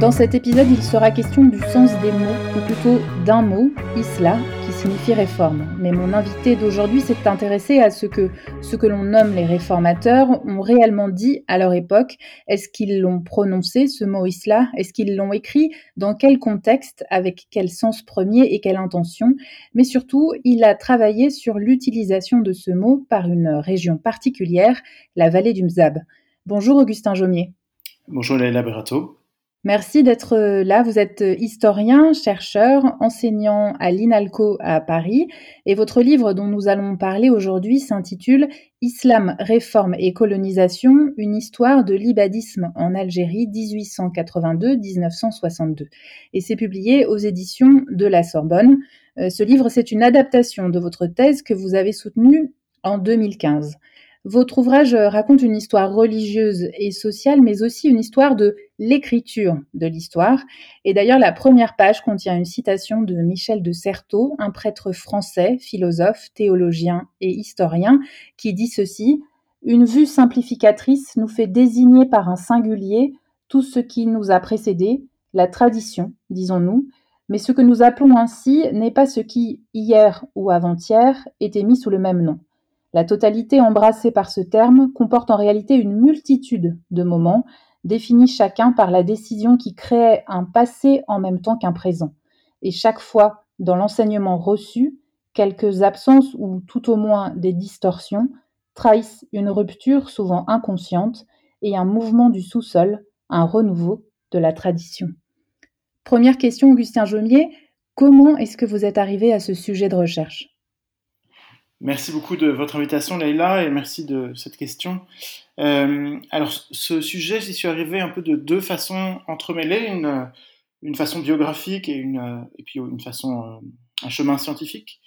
Dans cet épisode, il sera question du sens des mots, ou plutôt d'un mot, isla, qui signifie réforme. Mais mon invité d'aujourd'hui s'est intéressé à ce que ce que l'on nomme les réformateurs ont réellement dit à leur époque. Est-ce qu'ils l'ont prononcé, ce mot isla Est-ce qu'ils l'ont écrit? Dans quel contexte? Avec quel sens premier et quelle intention? Mais surtout, il a travaillé sur l'utilisation de ce mot par une région particulière, la vallée du Mzab. Bonjour Augustin Jomier. Bonjour Leila Berato. Merci d'être euh, là. Vous êtes euh, historien, chercheur, enseignant à l'INALCO à Paris et votre livre dont nous allons parler aujourd'hui s'intitule Islam, réforme et colonisation, une histoire de l'ibadisme en Algérie 1882-1962 et c'est publié aux éditions de la Sorbonne. Euh, ce livre, c'est une adaptation de votre thèse que vous avez soutenue en 2015. Votre ouvrage raconte une histoire religieuse et sociale, mais aussi une histoire de l'écriture de l'histoire. Et d'ailleurs, la première page contient une citation de Michel de Certeau, un prêtre français, philosophe, théologien et historien, qui dit ceci Une vue simplificatrice nous fait désigner par un singulier tout ce qui nous a précédé, la tradition, disons-nous, mais ce que nous appelons ainsi n'est pas ce qui, hier ou avant-hier, était mis sous le même nom. La totalité embrassée par ce terme comporte en réalité une multitude de moments, définis chacun par la décision qui créait un passé en même temps qu'un présent. Et chaque fois, dans l'enseignement reçu, quelques absences ou tout au moins des distorsions trahissent une rupture souvent inconsciente et un mouvement du sous-sol, un renouveau de la tradition. Première question, Augustin Jomier, comment est-ce que vous êtes arrivé à ce sujet de recherche? Merci beaucoup de votre invitation, Leïla, et merci de cette question. Euh, alors, ce sujet, j'y suis arrivé un peu de deux façons entremêlées, une, une façon biographique et, une, et puis une façon, euh, un chemin scientifique.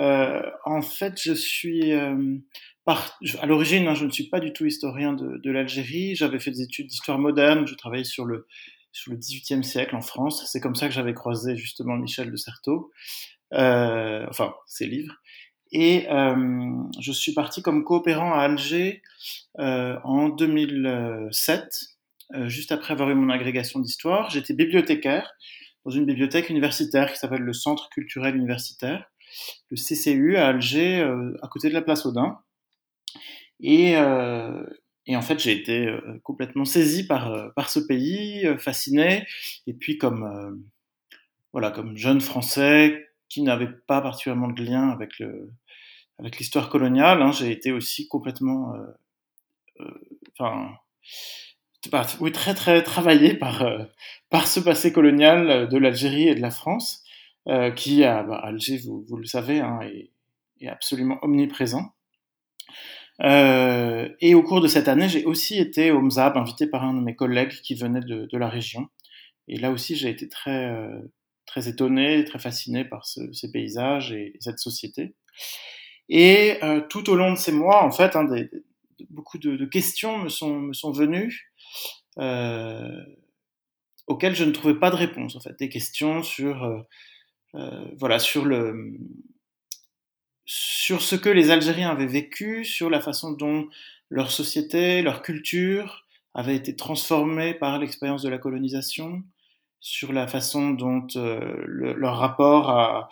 Euh, en fait, je suis, euh, par, à l'origine, hein, je ne suis pas du tout historien de, de l'Algérie. J'avais fait des études d'histoire moderne. Je travaillais sur le sur le XVIIIe siècle en France. C'est comme ça que j'avais croisé justement Michel de Certeau, euh, enfin ses livres. Et euh, je suis parti comme coopérant à Alger euh, en 2007, euh, juste après avoir eu mon agrégation d'histoire. J'étais bibliothécaire dans une bibliothèque universitaire qui s'appelle le Centre culturel universitaire, le CCU à Alger, à côté de la place Audin. Et, en fait, j'ai été complètement saisi par, par ce pays, fasciné. Et puis, comme, voilà, comme jeune Français qui n'avait pas particulièrement de lien avec le, avec l'histoire coloniale, hein, j'ai été aussi complètement, euh, euh, enfin, bah, oui, très très travaillé par euh, par ce passé colonial de l'Algérie et de la France, qui à bah, Alger, vous, le savez, hein, est, absolument omniprésent. Et au cours de cette année, j'ai aussi été au MZAB, invité par un de mes collègues qui venait de, la région. Et là aussi, j'ai été très euh, très étonné, très fasciné par ce, ces paysages et cette société. Et euh, tout au long de ces mois, en fait, hein, des, beaucoup de, de, questions me sont, me sont venues euh, auxquelles je ne trouvais pas de réponse. En fait, des questions sur, euh, euh, voilà, sur le, sur ce que les Algériens avaient vécu, sur la façon dont leur société, leur culture avait été transformée par l'expérience de la colonisation, sur la façon dont euh, le, leur rapport à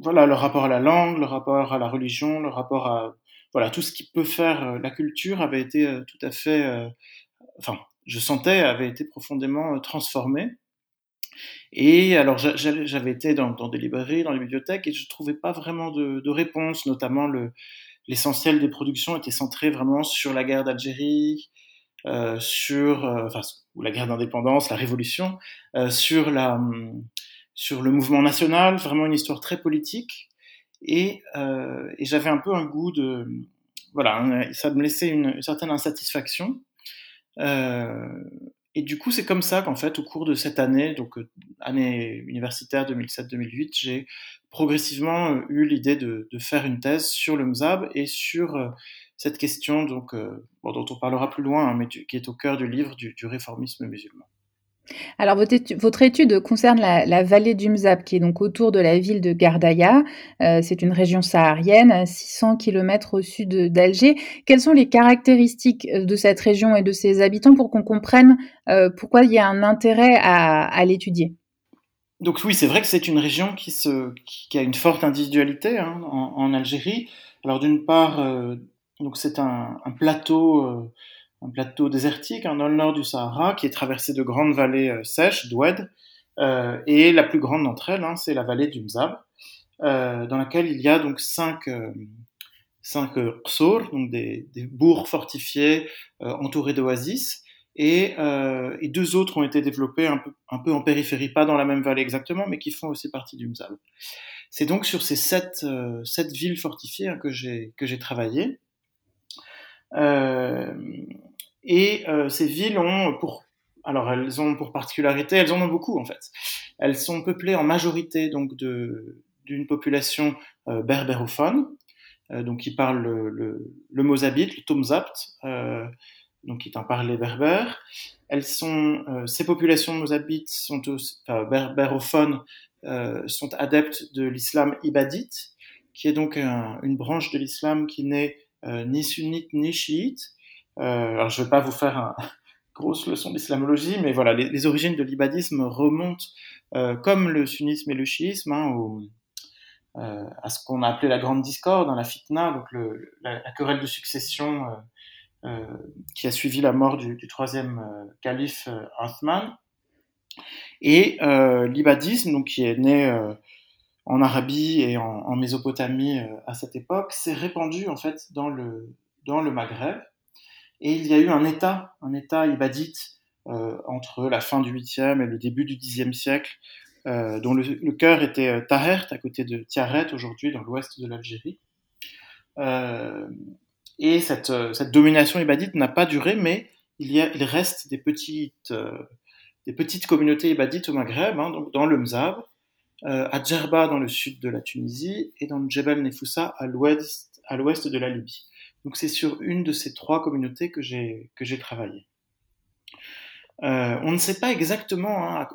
voilà, le rapport à la langue, le rapport à la religion, le rapport à voilà tout ce qui peut faire euh, la culture avait été euh, tout à fait, euh, enfin, je sentais avait été profondément transformé. Et alors j'avais été dans, des librairies, dans les bibliothèques, et je trouvais pas vraiment de, réponse. Notamment le l'essentiel des productions était centré vraiment sur la guerre d'Algérie, sur enfin ou la guerre d'indépendance, la révolution, sur la hum, sur le mouvement national, vraiment une histoire très politique. Et, euh, j'avais un peu un goût de... Voilà, ça me laissait une, certaine insatisfaction. Euh, et du coup, c'est comme ça qu'en fait, au cours de cette année, donc euh, année universitaire 2007-2008, j'ai progressivement eu l'idée de, faire une thèse sur le MZAB et sur cette question dont on parlera plus loin, hein, mais qui est au cœur du livre du réformisme musulman. Alors, votre étude, concerne la, vallée du Mzab, qui est donc autour de la ville de Gardaya. Euh, c'est une région saharienne, à 600 km au sud d'Alger. Quelles sont les caractéristiques euh, de cette région et de ses habitants pour qu'on comprenne euh, pourquoi il y a un intérêt à, l'étudier? Donc oui, c'est vrai que c'est une région qui, a une forte individualité hein, en, Algérie. Alors d'une part, donc c'est un, plateau un plateau désertique hein, dans le nord du Sahara qui est traversé de grandes vallées euh, sèches, d'Oued, euh, et la plus grande d'entre elles, hein, c'est la vallée du Mzab, euh, dans laquelle il y a donc cinq, cinq donc des, bourgs fortifiés entourés d'oasis, et, deux autres ont été développés un peu, un peu, en périphérie, pas dans la même vallée exactement, mais qui font aussi partie du Mzab. C'est donc sur ces sept, sept villes fortifiées hein, que j'ai travaillé. Euh, et euh, ces villes ont pour alors elles ont pour particularité, elles en ont beaucoup en fait. Elles sont peuplées en majorité donc de d'une population euh, berbérophone, euh, donc qui parle le, le, le mozabite, le tomzapt, donc qui est un parler berbère. Elles sont ces populations mozabites sont berbérophones sont adeptes de l'islam ibadite, qui est donc une branche de l'islam qui n'est ni sunnite ni chiite, alors, je ne vais pas vous faire une grosse leçon d'islamologie, mais voilà, les, origines de l'ibadisme remontent, euh, comme le sunnisme et le chiisme, hein, euh, à ce qu'on a appelé la grande discorde, la fitna, donc le, la, querelle de succession qui a suivi la mort du, troisième calife Uthman. Et l'ibadisme, donc qui est né en Arabie et en, en Mésopotamie à cette époque, s'est répandu en fait dans le, dans le Maghreb. Et il y a eu un État, un État ibadite euh, entre la fin du 8e et le début du 10e siècle, euh, dont le, cœur était euh, Tahert, à côté de Tiaret, aujourd'hui dans l'ouest de l'Algérie. Et cette, domination ibadite n'a pas duré, mais il, reste des petites, communautés ibadites au Maghreb, hein, donc dans le Mzab, à Djerba dans le sud de la Tunisie et dans Djebel Nefoussa à l'ouest de la Libye. Donc c'est sur une de ces trois communautés que j'ai que j'ai travaillé. Euh, on ne sait pas exactement hein,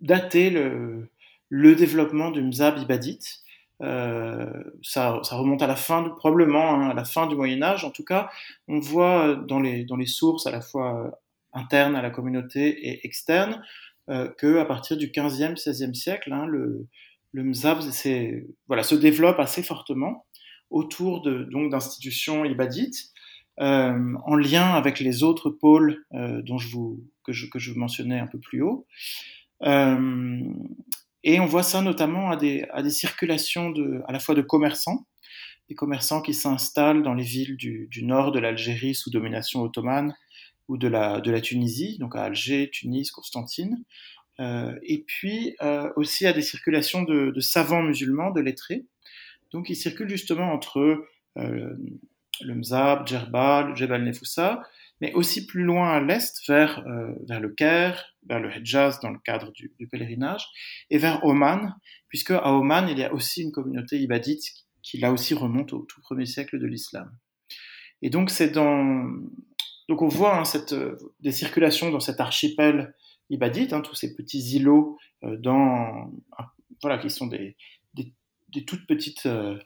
dater le, développement du mzab ibadite. Euh, ça, ça, remonte à la fin, probablement hein, à la fin du Moyen Âge. En tout cas, on voit dans les, dans les sources à la fois internes à la communauté et externes euh, que à partir du 15e, 16e siècle, hein, le, le mzab voilà, se développe assez fortement autour de, donc d'institutions ibadites, euh, en lien avec les autres pôles euh, dont je vous, que, je, que je mentionnais un peu plus haut. Euh, et on voit ça notamment à des, à des circulations de, à la fois de commerçants, des commerçants qui s'installent dans les villes du, du nord de l'Algérie sous domination ottomane ou de la, de la Tunisie, donc à Alger, Tunis, Constantine, et puis aussi à des circulations de, savants musulmans, de lettrés, donc il circule justement entre euh, le Mzab, Djerba, le Jebel Nefoussa, mais aussi plus loin à l'est, vers, euh, vers le Caire, vers le Hedjaz dans le cadre du, pèlerinage, et vers Oman, puisque à Oman, il y a aussi une communauté ibadite qui là aussi remonte au tout premier siècle de l'islam. Et donc c'est dans... Donc on voit hein, cette, des circulations dans cet archipel ibadite, hein, tous ces petits îlots euh, dans, voilà, qui sont des, des toutes petites euh,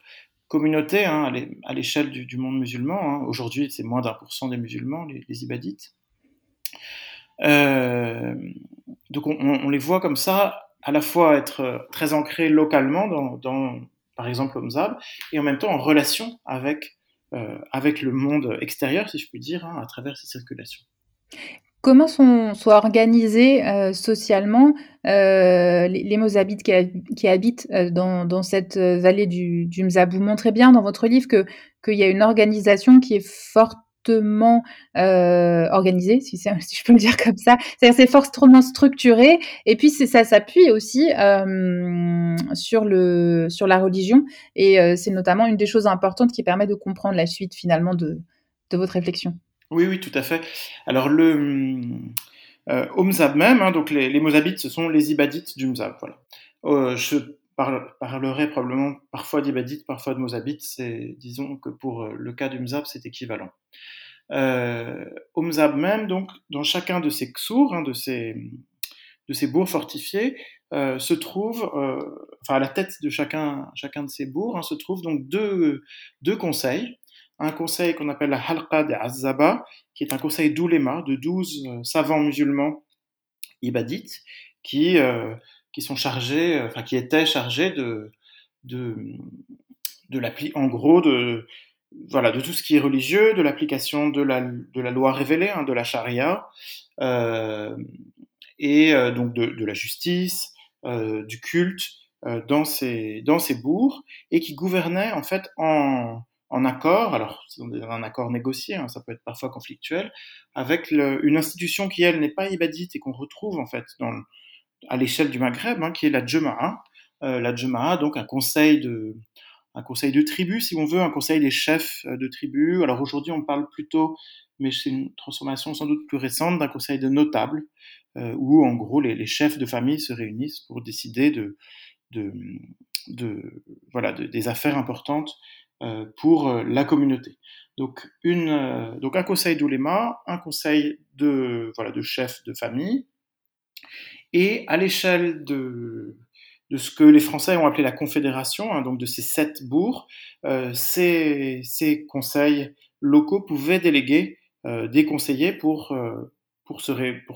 communautés hein, à l'échelle du, monde musulman. Hein. Aujourd'hui, c'est moins d'un pour cent des musulmans, les, ibadites. Euh, donc on, les voit comme ça, à la fois être euh, très ancrés localement dans, par exemple, Omzab, et en même temps en relation avec, avec le monde extérieur, si je puis dire, hein, à travers ces circulations. Comment sont, sont organisés euh, socialement euh, les, les, Mozabites qui, qui habitent euh, dans, dans, cette vallée du, du Mzab montrez bien dans votre livre que qu'il y a une organisation qui est fortement organisée, si, si, je peux le dire comme ça. C'est-à-dire c'est fortement structuré, et puis ça s'appuie aussi sur le sur la religion, et c'est notamment une des choses importantes qui permet de comprendre la suite finalement de, de votre réflexion. Oui, oui, tout à fait. Alors, le euh, Mzab même, hein, donc les, Mozabites, ce sont les Ibadites du Mzab. Voilà. Euh, je, parlerait probablement parfois d'ibadites, parfois de mozabites. Disons que pour le cas du mzab, c'est équivalent. Euh, même, donc, dans chacun de ces ksours, hein, de ces de ces bourgs fortifiés, euh, se trouve, euh, enfin à la tête de chacun, chacun de ces bourgs, hein, se trouvent donc deux, deux conseils. Un conseil qu'on appelle la Halqa de Azaba, qui est un conseil d'ouléma, de douze savants musulmans ibadites, qui, qui sont chargés, enfin qui étaient chargés de, de, de l'appli, en gros, de, voilà, de tout ce qui est religieux, de l'application de la, de la loi révélée, hein, de la charia, euh, et euh, donc de, la justice, euh, du culte euh, dans, ces, dans ces bourgs, et qui gouvernaient en fait en, en accord, alors c'est un accord négocié, hein, ça peut être parfois conflictuel, avec une institution qui, elle, n'est pas ibadite et qu'on retrouve en fait à l'échelle du Maghreb, hein, qui est la Jema'a. Euh, la Jema'a, donc un conseil de, un conseil de tribu, si on veut, un conseil des chefs euh, de tribu. Alors aujourd'hui, on parle plutôt, mais c'est une transformation sans doute plus récente, d'un conseil de notables, euh, où en gros les, chefs de famille se réunissent pour décider de, voilà, de, des affaires importantes pour euh, la communauté. Donc, euh, un conseil d'ouléma, un conseil de, voilà, de chefs de famille, et à l'échelle de, de ce que les Français ont appelé la Confédération, hein, donc de ces sept bourgs, euh, ces, ces, conseils locaux pouvaient déléguer euh, des conseillers pour, euh, pour,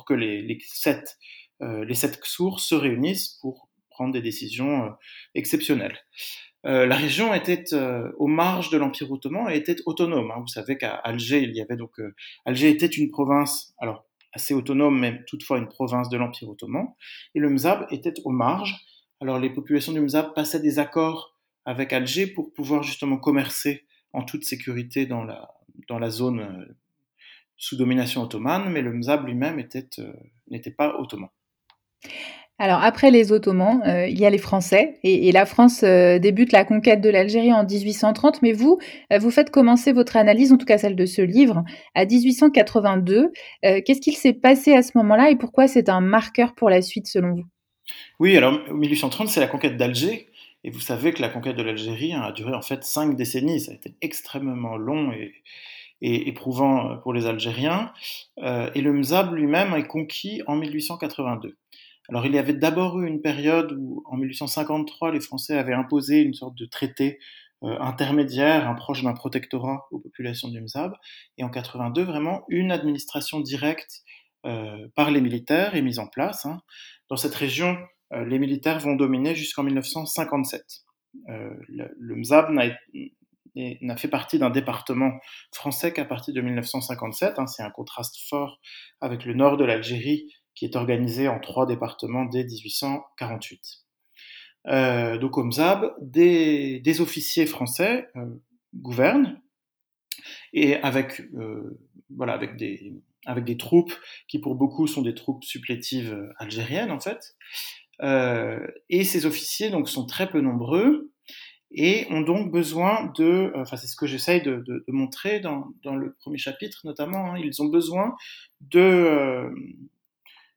que les, les sept, euh, les sept sources se réunissent pour prendre des décisions euh, exceptionnelles. Euh, la région était aux marges de l'Empire ottoman et était autonome. Hein. Vous savez qu'à Alger, il y avait donc Alger était une province, alors assez autonome, mais toutefois une province de l'Empire ottoman, et le Mzab était aux marges alors les populations du Mzab passaient des accords avec Alger pour pouvoir justement commercer en toute sécurité dans la, dans la zone euh, sous domination ottomane, mais le Mzab lui-même euh, n'était pas ottoman. Alors après les Ottomans, euh, il y a les Français et, la France euh, débute la conquête de l'Algérie en 1830. Mais vous, euh, vous faites commencer votre analyse, en tout cas celle de ce livre, à 1882. Euh, Qu'est-ce qu'il s'est passé à ce moment-là et pourquoi c'est un marqueur pour la suite selon vous? Oui, alors 1830, c'est la conquête d'Alger. Et vous savez que la conquête de l'Algérie a duré en fait cinq décennies. Ça a été extrêmement long et, et éprouvant pour les Algériens. Et le Mzab lui-même est conquis en 1882. Alors il y avait d'abord eu une période où, en 1853, les Français avaient imposé une sorte de traité euh, intermédiaire, un proche d'un protectorat aux populations du Mzab. Et en 82, vraiment une administration directe euh, par les militaires est mise en place. Hein. Dans cette région, euh, les militaires vont dominer jusqu'en 1957. Euh, le, le Mzab n'a fait partie d'un département français qu'à partir de 1957. Hein, c'est un contraste fort avec le nord de l'Algérie qui est organisé en trois départements dès 1848. Euh, donc au Mzab, des, officiers français euh, gouvernent et avec, euh, voilà, avec des, avec des troupes qui pour beaucoup sont des troupes supplétives algériennes en fait. Et ces officiers donc sont très peu nombreux et ont donc besoin de, enfin c'est ce que j'essaye de, montrer dans, dans, le premier chapitre notamment, hein, ils ont besoin de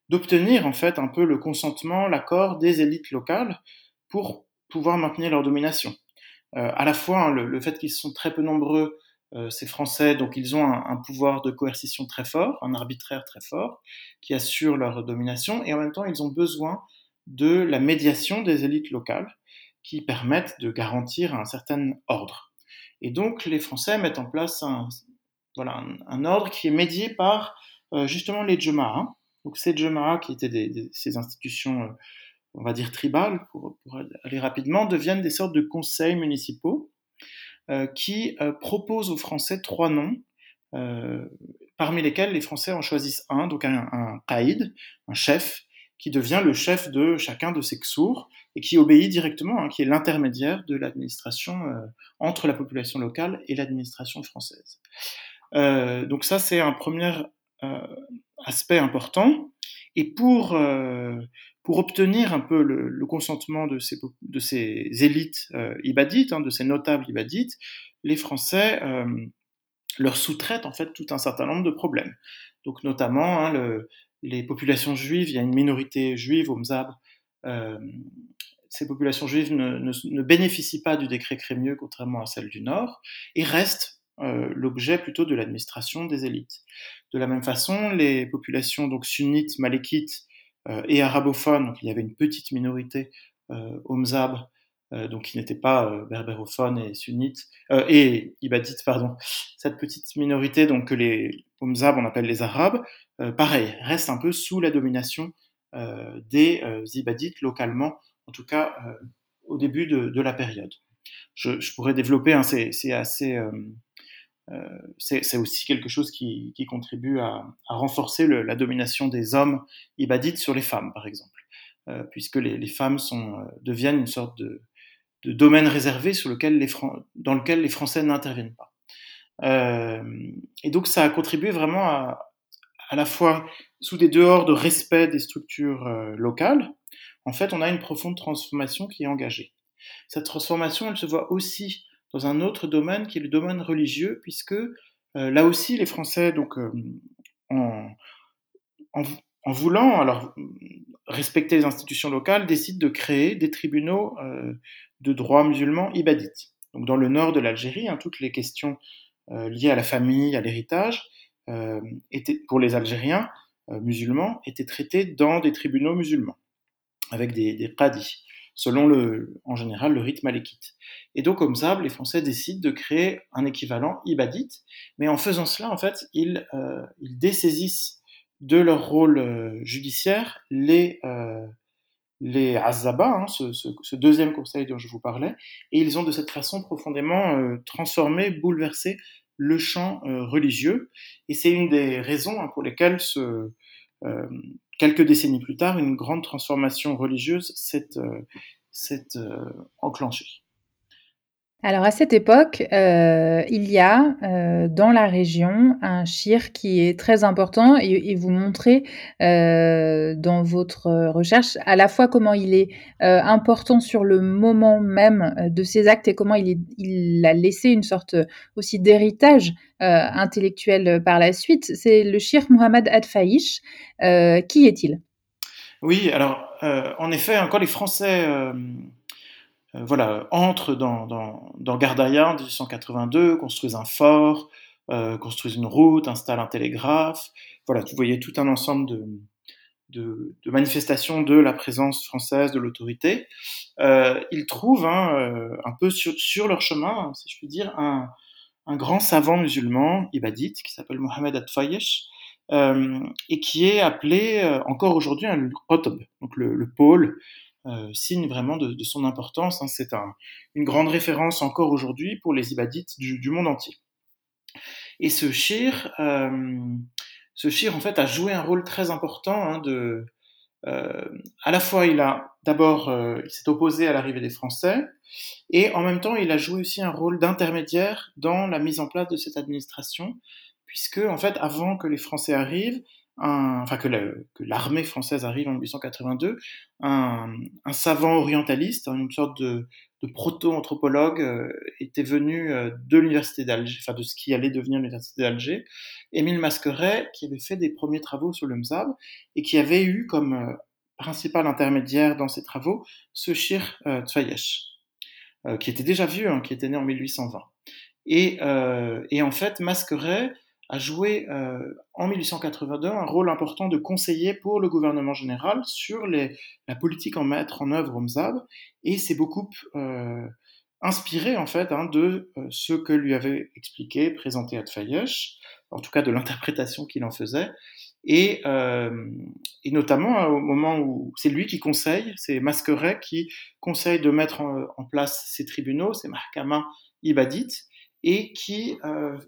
d'obtenir en fait un peu le consentement, l'accord des élites locales pour pouvoir maintenir leur domination. Euh, à la fois hein, le, fait qu'ils sont très peu nombreux euh, ces Français, donc ils ont un, pouvoir de coercition très fort, un arbitraire très fort, qui assure leur domination, et en même temps ils ont besoin de la médiation des élites locales, qui permettent de garantir un certain ordre. Et donc les Français mettent en place un, voilà, un, ordre qui est médié par euh, justement les Jema'a. Donc ces Jema'a, qui étaient ces institutions, euh, on va dire tribales, pour, aller rapidement, deviennent des sortes de conseils municipaux euh, qui euh, propose aux Français trois noms, parmi lesquels les Français en choisissent un, donc un, un un chef, qui devient le chef de chacun de ces ksours et qui obéit directement, hein, qui est l'intermédiaire de l'administration entre la population locale et l'administration française. Donc ça, c'est un premier aspect important. Et pour, pour obtenir un peu le, consentement de ces, de ces élites euh, ibadites, hein, de ces notables ibadites, les Français euh, leur sous-traitent en fait tout un certain nombre de problèmes. Donc notamment hein, le, les populations juives, il y a une minorité juive au Mzab, euh, ces populations juives ne, ne, bénéficient pas du décret Crémieux, contrairement à celles du Nord, et restent euh, l'objet plutôt de l'administration des élites. De la même façon, les populations donc sunnites, malékites euh, et arabophones, donc il y avait une petite minorité euh, Omzab, euh, donc qui n'étaient pas euh, berbérophones et sunnites, et ibadites, pardon. Cette petite minorité donc que les Omzab, on appelle les Arabes, pareil, reste un peu sous la domination des ibadites localement, en tout cas au début de, de la période. Je, je, pourrais développer, hein, c'est assez euh, c'est aussi quelque chose qui, contribue à, renforcer la domination des hommes ibadites sur les femmes, par exemple, euh, puisque les, femmes euh, deviennent une sorte de, domaine réservé sur lequel dans lequel les Français n'interviennent pas. Euh, et donc ça a contribué vraiment à, à la fois sous des dehors de respect des structures euh, locales, en fait on a une profonde transformation qui est engagée. Cette transformation, elle se voit aussi dans un autre domaine qui est le domaine religieux, puisque euh, là aussi les Français, donc euh, en, voulant alors respecter les institutions locales, décident de créer des tribunaux euh, de droit musulman ibadites. Donc dans le nord de l'Algérie, hein, toutes les questions liées à la famille, à l'héritage, pour les Algériens musulmans étaient traitées dans des tribunaux musulmans avec des, des qadis selon le, en général le rite malékite. Et donc, comme ça, les Français décident de créer un équivalent ibadite, mais en faisant cela, en fait, ils, euh, ils dessaisissent de leur rôle euh, judiciaire les, euh, les Azaba, hein, ce, ce, ce, deuxième conseil dont je vous parlais, et ils ont de cette façon profondément euh, transformé, bouleversé le champ euh, religieux, et c'est une des raisons hein, pour lesquelles ce, euh, quelques décennies plus tard, une grande transformation religieuse s'est euh, euh, enclenchée. Alors à cette époque, euh, il y a euh, dans la région un shir qui est très important et, vous montrez euh, dans votre recherche à la fois comment il est important sur le moment même de ses actes et comment il, a laissé une sorte aussi d'héritage intellectuel par la suite. C'est le shir Muhammad Ad-Faïch. qui est-il? Oui, alors en effet, encore les Français voilà, entrent dans, dans, dans Gardaïa en 1882, construisent un fort, euh, construisent une route, installent un télégraphe. Voilà, vous voyez tout un ensemble de, manifestations de la présence française, de l'autorité. Euh, ils trouvent hein, euh, un peu sur, leur chemin, si je puis dire, un, grand savant musulman, ibadite, qui s'appelle Mohamed At-Fayesh, euh, et qui est appelé euh, encore aujourd'hui un donc le pôle euh, signe vraiment de, son importance. Hein. C'est un, une grande référence encore aujourd'hui pour les ibadites du, monde entier. Et ce shir, euh, ce shir en fait a joué un rôle très important. Hein, euh, à la fois, il a d'abord, il s'est opposé à l'arrivée des Français, et en même temps, il a joué aussi un rôle d'intermédiaire dans la mise en place de cette administration, puisque en fait, avant que les Français arrivent, un, enfin que l'armée française arrive en 1882, un, un savant orientaliste, une sorte de, de proto-anthropologue, euh, était venu euh, de l'université d'Alger, enfin de ce qui allait devenir l'université d'Alger, Émile Masqueret, qui avait fait des premiers travaux sur le Mzab et qui avait eu comme euh, principal intermédiaire dans ses travaux ce Shir euh, Tfayesh, qui était déjà vieux, hein, qui était né en 1820. Et, et en fait, Masqueret a joué euh, en 1882 un rôle important de conseiller pour le gouvernement général sur les, la politique en mettre en œuvre au MZAB et s'est beaucoup euh, inspiré en fait hein, de euh, ce que lui avait expliqué, présenté Adfayesh, en tout cas de l'interprétation qu'il en faisait, et, euh, et notamment hein, au moment où c'est lui qui conseille, c'est Masqueret qui conseille de mettre en, place ces tribunaux, ces mahkama ibadit, et qui euh,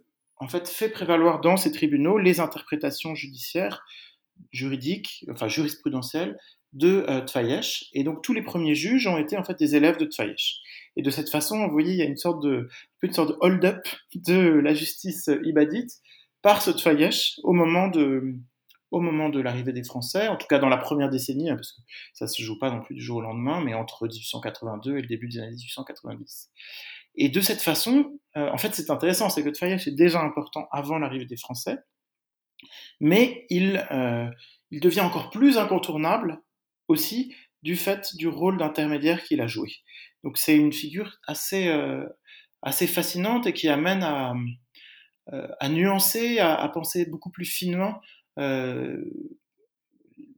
en fait, fait prévaloir dans ces tribunaux les interprétations judiciaires, juridiques, enfin jurisprudentielles de euh. Et donc, tous les premiers juges ont été en fait des élèves de Tfayesh. Et de cette façon, vous voyez, il y a une sorte de, une sorte de hold-up de la justice ibadite par ce Tfayesh au moment de, au moment de l'arrivée des Français, en tout cas dans la première décennie, hein, parce que ça se joue pas non plus du jour au lendemain, mais entre 1882 et le début des années 1890. Et de cette façon, euh, en fait, c'est intéressant, c'est que Tfayesh est déjà important avant l'arrivée des Français, mais il, euh, il devient encore plus incontournable aussi du fait du rôle d'intermédiaire qu'il a joué. Donc c'est une figure assez, assez fascinante et qui amène à, à nuancer, à, penser beaucoup plus finement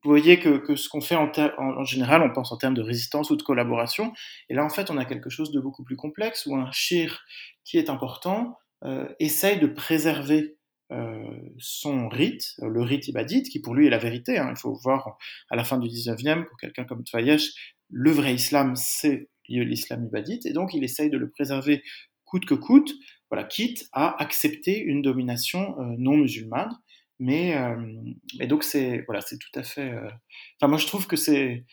vous voyez que, ce qu'on fait en, général, on pense en termes de résistance ou de collaboration. Et là, en fait, on a quelque chose de beaucoup plus complexe où un shir qui est important euh, essaye de préserver euh, son rite, le rite ibadite, qui pour lui est la vérité. Hein. Il faut voir à la fin du 19e, pour quelqu'un comme Tfayesh, le vrai islam, c'est l'islam ibadite. Et donc, il essaye de le préserver coûte que coûte, voilà, quitte à accepter une domination euh, non musulmane. Mais, donc c'est voilà, c'est tout à fait. Enfin, moi je trouve que c'est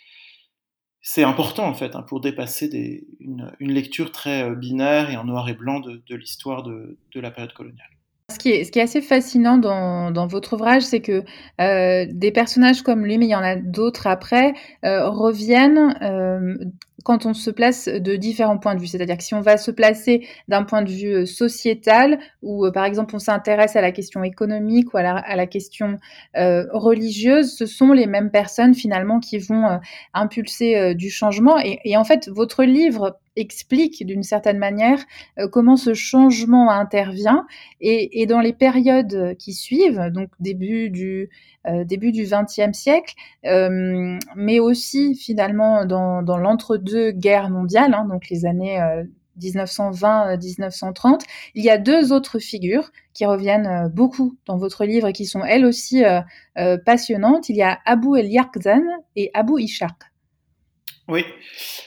important en fait hein, pour dépasser une, une, lecture très binaire et en noir et blanc de, l'histoire de la période coloniale. Ce qui est, assez fascinant dans, votre ouvrage, c'est que euh, des personnages comme lui, mais il y en a d'autres après, euh, reviennent euh, quand on se place de différents points de vue. C'est-à-dire que si on va se placer d'un point de vue sociétal, ou par exemple on s'intéresse à la question économique ou à la, question religieuse, ce sont les mêmes personnes finalement qui vont impulser du changement. Et en fait, votre livre explique d'une certaine manière euh, comment ce changement intervient et, dans les périodes qui suivent, donc début du euh, début du XXe siècle, euh, mais aussi finalement dans, dans l'entre-deux guerres mondiales, hein, donc les années 1920-1930, euh, il y a deux autres figures qui reviennent beaucoup dans votre livre et qui sont elles aussi passionnantes. Il y a Abu El Yarkzan et Abu Ishaq. Oui,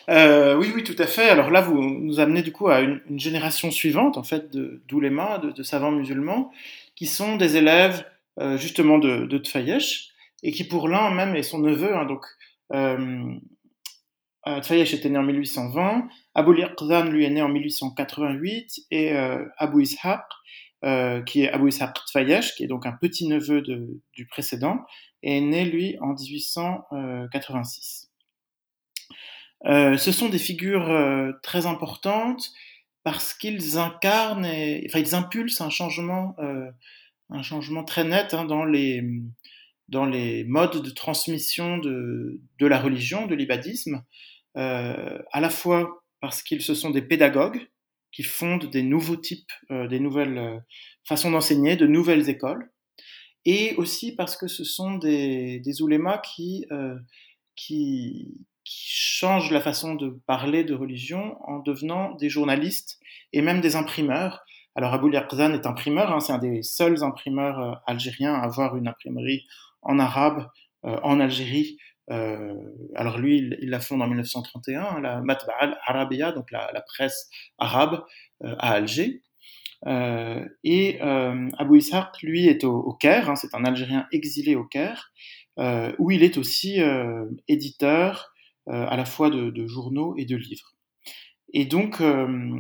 euh, oui, oui, tout à fait. Alors là, vous nous amenez du coup à une, génération suivante, en fait, d'oulémas, de, de, de, savants musulmans, qui sont des élèves euh, justement de, de Tfayesh, et qui pour l'un même est son neveu. Hein, donc, euh, euh Tfayesh était né en 1820, Abu Liqzan lui est né en 1888, et Abu Ishaq, qui est Abu Ishaq Tfayesh, qui est donc un petit neveu du précédent, est né lui en 1886. Euh, ce sont des figures euh, très importantes parce qu'ils incarnent, enfin ils impulsent un changement, euh, un changement très net hein, dans les dans les modes de transmission de, de la religion, de l'ibadisme, euh, à la fois parce qu'ils se sont des pédagogues qui fondent des nouveaux types, euh, des nouvelles façons d'enseigner, de nouvelles écoles, et aussi parce que ce sont des, des oulémas qui, qui, qui changent la façon de parler de religion en devenant des journalistes et même des imprimeurs. Alors Abou Yarzan est imprimeur, hein, c'est un des seuls imprimeurs euh, algériens à avoir une imprimerie en arabe euh, en Algérie. Euh, alors lui, il, la fonde en 1931, la Matba'al Arabiya, donc la, presse arabe à Alger. Et Abou Ishaq, lui, est au, Caire, hein, c'est un Algérien exilé au Caire, où il est aussi éditeur, à la fois de, journaux et de livres. Et donc, euh,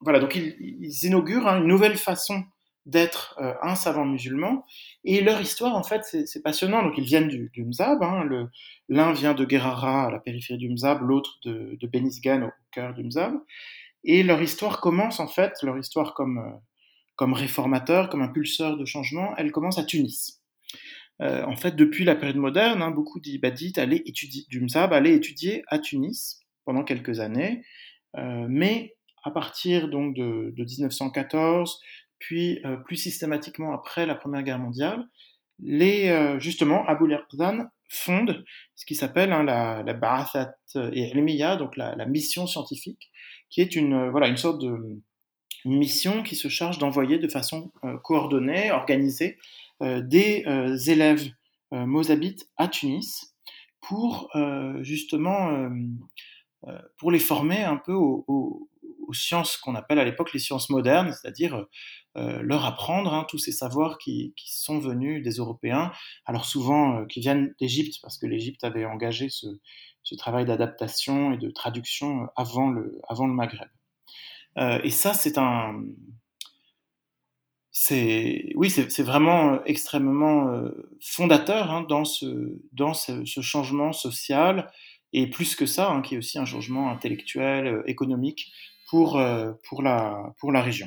voilà, donc ils, inaugurent hein, une nouvelle façon d'être euh, un savant musulman. Et leur histoire, en fait, c'est passionnant. Donc, ils viennent du, du Mzab. Hein, L'un vient de Guerrara, à la périphérie du Mzab, l'autre de, de Benizgan, au cœur du Mzab. Et leur histoire commence, en fait, leur histoire comme, euh, comme réformateur, comme impulseur de changement, elle commence à Tunis. Euh, en fait, depuis la période moderne, hein, beaucoup d'ibadites allaient étudier, du Mzab allaient étudier à Tunis pendant quelques années, euh, mais à partir donc de, de 1914, puis euh, plus systématiquement après la Première Guerre mondiale, les, justement, Abu Lerdan fonde ce qui s'appelle hein, la, la Ba'athat et donc la, mission scientifique, qui est une, voilà, une sorte de mission qui se charge d'envoyer de façon coordonnée, organisée, des euh, élèves euh, mozabites à Tunis pour justement pour les former un peu aux, sciences qu'on appelle à l'époque les sciences modernes, c'est-à-dire euh, leur apprendre hein, tous ces savoirs qui, sont venus des Européens, alors souvent euh, qui viennent d'Égypte, parce que l'Égypte avait engagé ce, travail d'adaptation et de traduction avant le, avant le Maghreb. Euh, et ça, c'est un, c'est oui, c'est vraiment euh, extrêmement euh, fondateur hein, dans ce dans ce, ce, changement social et plus que ça, hein, qui est aussi un changement intellectuel, euh, économique pour pour la pour la région.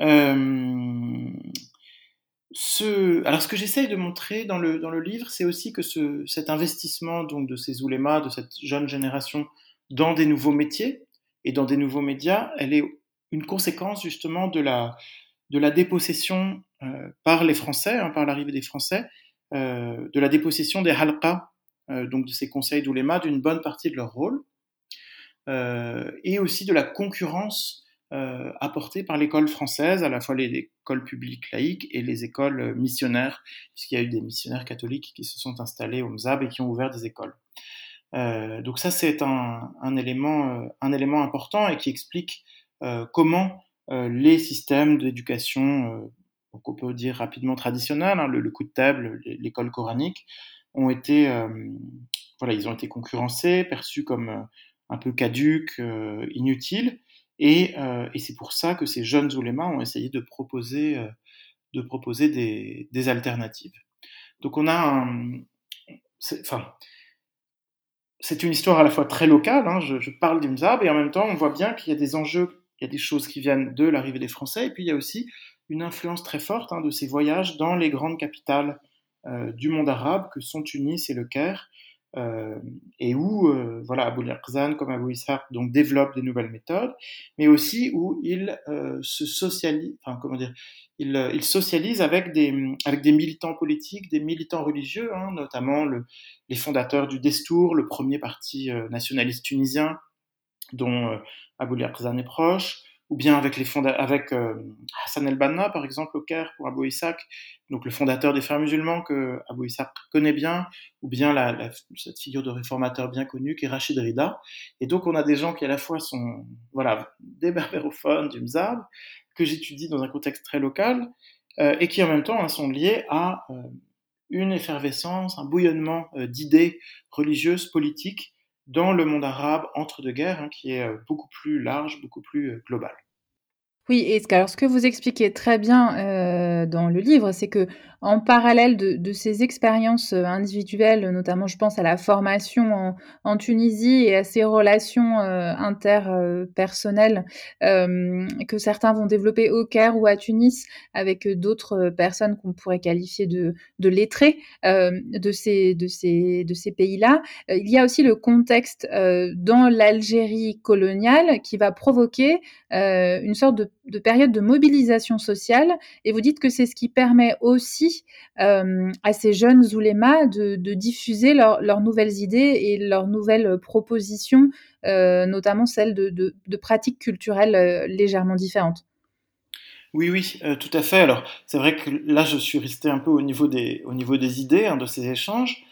Euh, ce, alors ce que j'essaye de montrer dans le, dans le livre, c'est aussi que ce, cet investissement donc de ces oulémas, de cette jeune génération dans des nouveaux métiers et dans des nouveaux médias, elle est une conséquence justement de la, de la dépossession euh, par les Français, hein, par l'arrivée des Français, euh, de la dépossession des halqa, euh, donc de ces conseils d'ouléma, d'une bonne partie de leur rôle, euh, et aussi de la concurrence euh, apportée par l'école française, à la fois les écoles publiques laïques et les écoles missionnaires, puisqu'il y a eu des missionnaires catholiques qui se sont installés au Mzab et qui ont ouvert des écoles. Euh, donc ça, c'est un, un, élément, euh, un élément important et qui explique euh, comment euh, les systèmes d'éducation, donc on peut dire rapidement traditionnels, hein, le, coup de table, l'école coranique, ont été, voilà, ils ont été concurrencés, perçus comme un peu caduques, inutiles, et, c'est pour ça que ces jeunes oulémas ont essayé de proposer, de proposer des, alternatives. Donc on a un, enfin, c'est une histoire à la fois très locale, hein, je, je, parle d'Imzab, et en même temps, on voit bien qu'il y a des enjeux, il y a des choses qui viennent de l'arrivée des Français, et puis il y a aussi une influence très forte hein, de ces voyages dans les grandes capitales euh, du monde arabe, que sont Tunis et le Caire, euh, et où euh, voilà Abou Yarzan comme Abou Ishaq donc développe des nouvelles méthodes, mais aussi où il euh, se socialise, enfin comment dire, il, euh, il, socialise avec des avec des militants politiques, des militants religieux, hein, notamment le, les fondateurs du Destour, le premier parti euh, nationaliste tunisien dont euh, Abou Yarzan est proche, ou bien avec, les fonda avec euh, Hassan el-Banna, par exemple, au Caire, pour Abou Ishaq, donc le fondateur des Frères musulmans que Abou Ishaq connaît bien, ou bien la, la, cette figure de réformateur bien connue qui est Rachid Rida. Et donc on a des gens qui à la fois sont voilà, des berbérophones, du Mzab, que j'étudie dans un contexte très local, euh, et qui en même temps hein, sont liés à euh, une effervescence, un bouillonnement euh, d'idées religieuses, politiques, dans le monde arabe entre deux guerres, hein, qui est euh, beaucoup plus large, beaucoup plus euh, global. Oui, et alors ce que vous expliquez très bien euh, dans le livre, c'est que en parallèle de, de ces expériences euh, individuelles, notamment je pense à la formation en, en Tunisie et à ces relations euh, interpersonnelles que certains vont développer au Caire ou à Tunis avec d'autres personnes qu'on pourrait qualifier de, de lettrés de ces, de ces, de ces pays-là, il y a aussi le contexte dans l'Algérie coloniale qui va provoquer une sorte de de période de mobilisation sociale et vous dites que c'est ce qui permet aussi euh, à ces jeunes oulémas de, diffuser leur, leurs nouvelles idées et leurs nouvelles propositions, euh, notamment celles de, pratiques culturelles euh, légèrement différentes. Oui, oui, tout à fait. Alors, c'est vrai que là, je suis resté un peu au niveau des, au niveau des idées, hein, de ces échanges.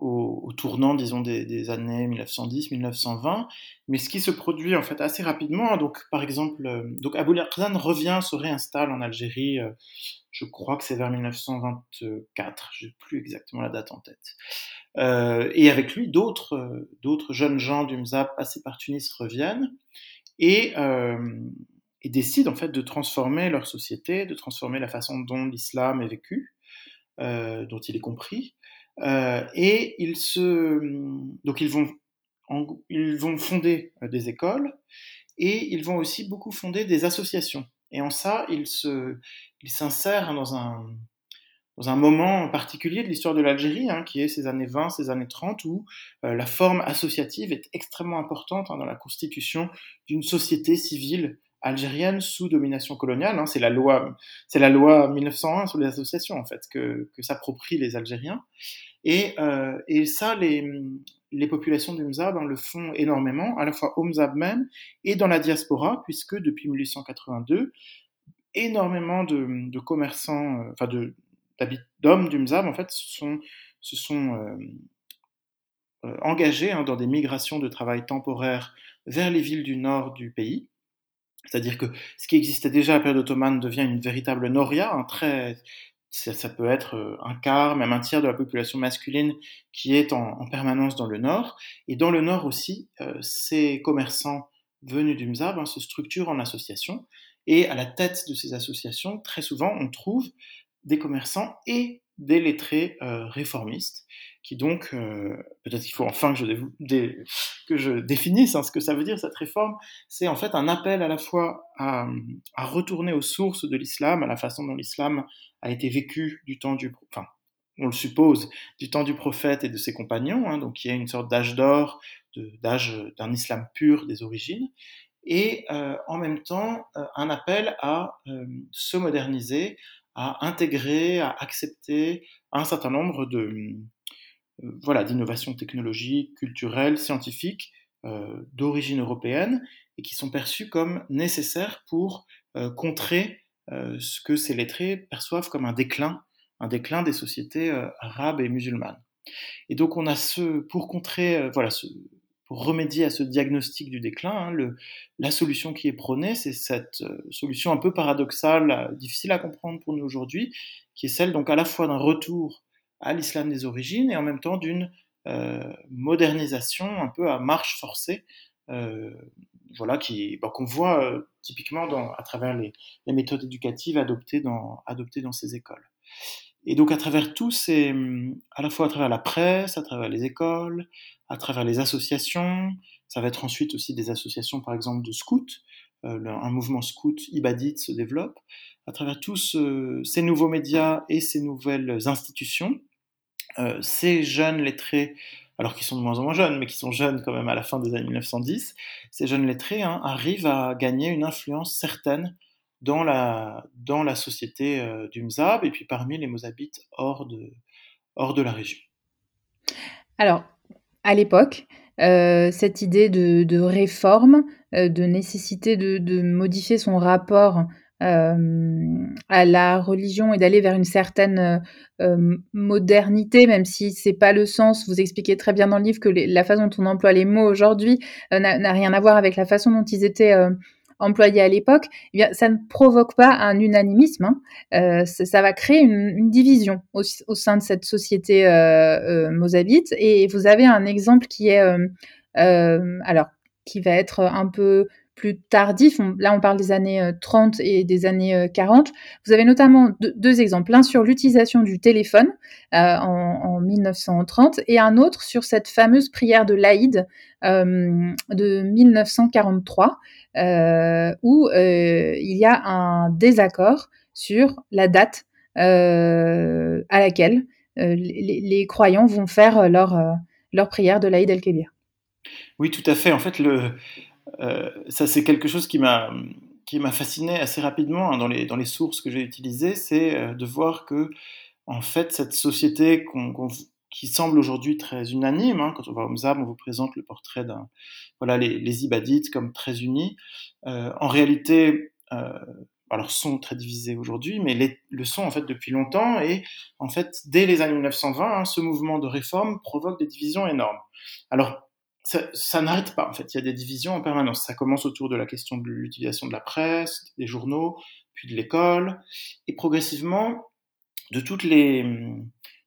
Au, tournant, disons, des, années 1910-1920. Mais ce qui se produit en fait assez rapidement, donc par exemple, euh, donc Abou Yarzan revient, se réinstalle en Algérie, euh, je crois que c'est vers 1924, je n'ai plus exactement la date en tête. Euh, et avec lui, d'autres d'autres jeunes gens du Mzab passés par Tunis reviennent et, euh, décident en fait de transformer leur société, de transformer la façon dont l'islam est vécu, dont il est compris. Euh, et ils se, donc ils vont, ils vont fonder euh, des écoles et ils vont aussi beaucoup fonder des associations. Et en ça, ils se, ils s'insèrent dans un, dans un moment particulier de l'histoire de l'Algérie, hein, qui est ces années 20, ces années 30, où euh, la forme associative est extrêmement importante hein, dans la constitution d'une société civile algérienne sous domination coloniale. Hein, c'est la loi, c'est la loi 1901 sur les associations en fait que, que s'approprient les Algériens. Et, euh, et ça, les, les populations du Mzab hein, le font énormément, à la fois au Mzab même et dans la diaspora, puisque depuis 1882, énormément de, de commerçants, euh, enfin de d'hommes du Mzab en fait se sont, se sont euh, euh, engagés hein, dans des migrations de travail temporaire vers les villes du nord du pays. C'est-à-dire que ce qui existait déjà à la période ottomane devient une véritable noria, un très ça, peut être euh, un quart, même un tiers de la population masculine qui est en, en permanence dans le nord. Et dans le nord aussi, euh, ces commerçants venus du Mzab hein, se structurent en associations. Et à la tête de ces associations, très souvent, on trouve des commerçants et des lettrés réformistes, qui donc, peut-être qu'il faut enfin que je, que je définisse hein, ce que ça veut dire cette réforme, c'est en fait un appel à la fois à, retourner aux sources de l'islam, à la façon dont l'islam a été vécu du temps du, enfin, on le suppose, du temps du prophète et de ses compagnons, hein, donc il y a une sorte d'âge d'or, d'âge d'un islam pur des origines, et euh, en même temps euh, un appel à euh, se moderniser, à intégrer, à accepter un certain nombre de voilà d'innovations technologiques, culturelles, scientifiques d'origine européenne et qui sont perçues comme nécessaires pour contrer ce que ces lettrés perçoivent comme un déclin un déclin des sociétés euh, arabes et musulmanes. Et donc on a ce, pour contrer, euh, voilà, ce, remédier à ce diagnostic du déclin, hein, la solution qui est prônée, c'est cette euh, solution un peu paradoxale, difficile à comprendre pour nous aujourd'hui, qui est celle donc à la fois d'un retour à l'islam des origines et en même temps d'une modernisation un peu à marche forcée, voilà, qui, bah, qu'on voit typiquement à travers les, les, méthodes éducatives adoptées dans, adoptées dans ces écoles. Et donc à travers tout, c'est hum, à la fois à travers la presse, à travers les écoles, à travers les associations, ça va être ensuite aussi des associations par exemple de scouts, euh, un mouvement scout ibadite se développe, à travers tous ces nouveaux médias et ces nouvelles institutions, euh, ces jeunes lettrés, alors qu'ils sont de moins en moins jeunes, mais qui sont jeunes quand même à la fin des années 1910, ces jeunes lettrés hein, arrivent à gagner une influence certaine dans la, dans la société euh, du Mzab et puis parmi les Mozabites hors de, hors de la région. Alors, à l'époque, euh, cette idée de, réforme, euh, de nécessité de, modifier son rapport à la religion et d'aller vers une certaine modernité, même si c'est pas le sens. Vous expliquez très bien dans le livre que la façon dont on emploie les mots aujourd'hui n'a rien à voir avec la façon dont ils étaient employé à l'époque, eh ça ne provoque pas un unanimisme. Hein. Euh, ça, va créer une, division au, sein de cette société euh, euh, mozabite. Et vous avez un exemple qui est, alors, qui va être un peu plus tardif. là, on parle des années 30 et des années 40. Vous avez notamment deux, exemples. L'un sur l'utilisation du téléphone en, en, 1930 et un autre sur cette fameuse prière de l'Aïd de 1943 euh, où euh, il y a un désaccord sur la date euh, à laquelle les, croyants vont faire leur, leur prière de l'Aïd el-Kébir. Oui, tout à fait. En fait, le, ça c'est quelque chose qui m'a qui m'a fasciné assez rapidement hein, dans, les, dans les sources que j'ai utilisées, c'est de voir que en fait cette société qui semble aujourd'hui très unanime. Hein. Quand on va au Mzab, on vous présente le portrait d'un, voilà, les, les, Ibadites comme très unis. Euh, en réalité, euh, alors sont très divisés aujourd'hui, mais le sont en fait depuis longtemps. Et en fait, dès les années 1920, hein, ce mouvement de réforme provoque des divisions énormes. Alors, ça, n'arrête pas. En fait, il y a des divisions en permanence. Ça commence autour de la question de l'utilisation de la presse, des journaux, puis de l'école, et progressivement de toutes les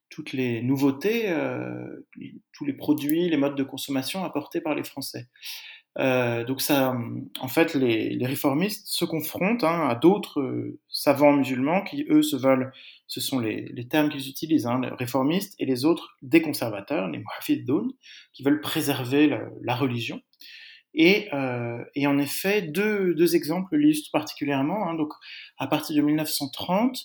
toutes les nouveautés, euh, tous les produits, les modes de consommation apportés par les Français. Euh, donc ça, en fait, les, réformistes se confrontent hein, à d'autres euh, savants musulmans qui, eux, se veulent, ce sont les, termes qu'ils utilisent, hein, les réformistes et les autres, des conservateurs, les muhafidoun, qui veulent préserver la, religion. Et, et, en effet, deux, deux exemples l'illustrent particulièrement. Hein, donc, à partir de 1930,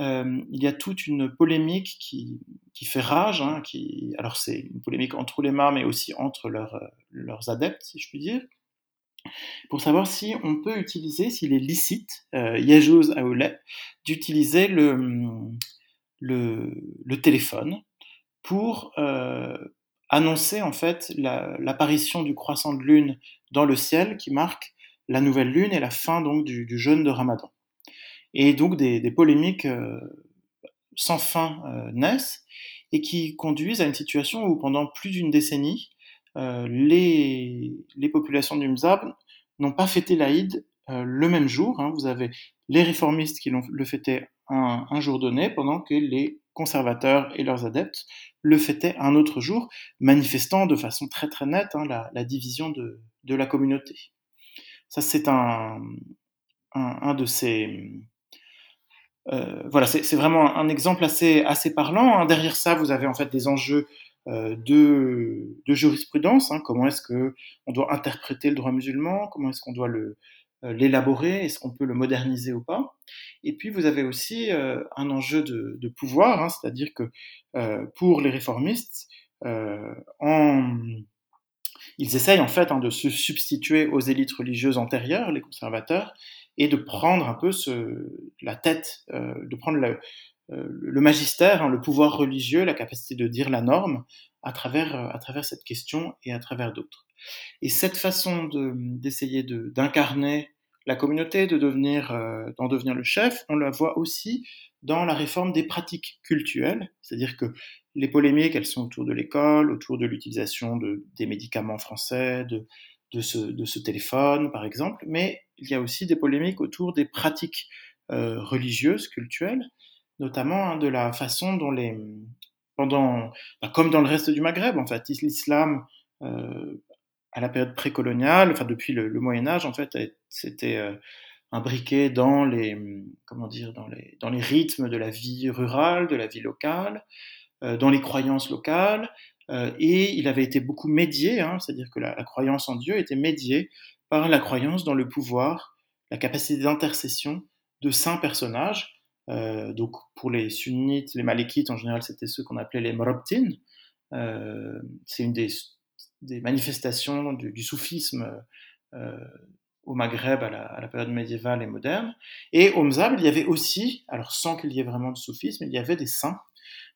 euh, il y a toute une polémique qui, fait rage. Hein, qui, alors c'est une polémique entre les mains, mais aussi entre leurs, leurs adeptes, si je puis dire, pour savoir si on peut utiliser, s'il est licite, euh, Yajuz d'utiliser le, téléphone pour euh, annoncer en fait l'apparition du croissant de lune dans le ciel qui marque la nouvelle lune et la fin donc du jeûne de Ramadan et donc des, des polémiques euh, sans fin euh, naissent et qui conduisent à une situation où pendant plus d'une décennie, euh, les, les, populations du Mzab n'ont pas fêté l'Aïd le même jour. Hein. Vous avez les réformistes qui le fêtaient un, un, jour donné, pendant que les conservateurs et leurs adeptes le fêtaient un autre jour, manifestant de façon très très nette hein, la, la, division de, de, la communauté. Ça, c'est un, un, un, de ces voilà, c'est vraiment un, exemple assez, assez parlant. Hein. Derrière ça, vous avez en fait des enjeux euh, de, de, jurisprudence. Hein. Comment est-ce que on doit interpréter le droit musulman? Comment est-ce qu'on doit le l'élaborer? Est-ce qu'on peut le moderniser ou pas? Et puis vous avez aussi un enjeu de, de pouvoir, hein, c'est-à-dire que pour les réformistes, en ils essayent en fait hein, de se substituer aux élites religieuses antérieures, les conservateurs, et de prendre un peu la tête, euh, de prendre le, euh, magistère, hein, le pouvoir religieux, la capacité de dire la norme à travers, euh, cette question et à travers d'autres. Et cette façon d'essayer de, d'incarner la communauté, d'en devenir le chef, on la voit aussi dans la réforme des pratiques cultuelles, c'est-à-dire que les polémiques, elles sont autour de l'école, autour de l'utilisation de, des médicaments français, de, ce, téléphone, par exemple, mais il y a aussi des polémiques autour des pratiques euh, religieuses, culturelles, notamment hein, de la façon dont les... pendant, bah, comme dans le reste du Maghreb, en fait, l'islam, euh, à la période précoloniale, enfin depuis le, Moyen Âge, en fait, c'était euh, imbriqué dans les, comment dire, dans les, dans les rythmes de la vie rurale, de la vie locale, dans les croyances locales, euh, et il avait été beaucoup médié, hein, c'est-à-dire que la, croyance en Dieu était médiée par la croyance dans le pouvoir, la capacité d'intercession de saints personnages. Euh, donc pour les sunnites, les malékites en général, c'était ceux qu'on appelait les mrobtines. Euh, c'est une des, manifestations du, soufisme euh, au Maghreb à la, à la, période médiévale et moderne. Et au Mzab, il y avait aussi, alors sans qu'il y ait vraiment de soufisme, il y avait des saints euh,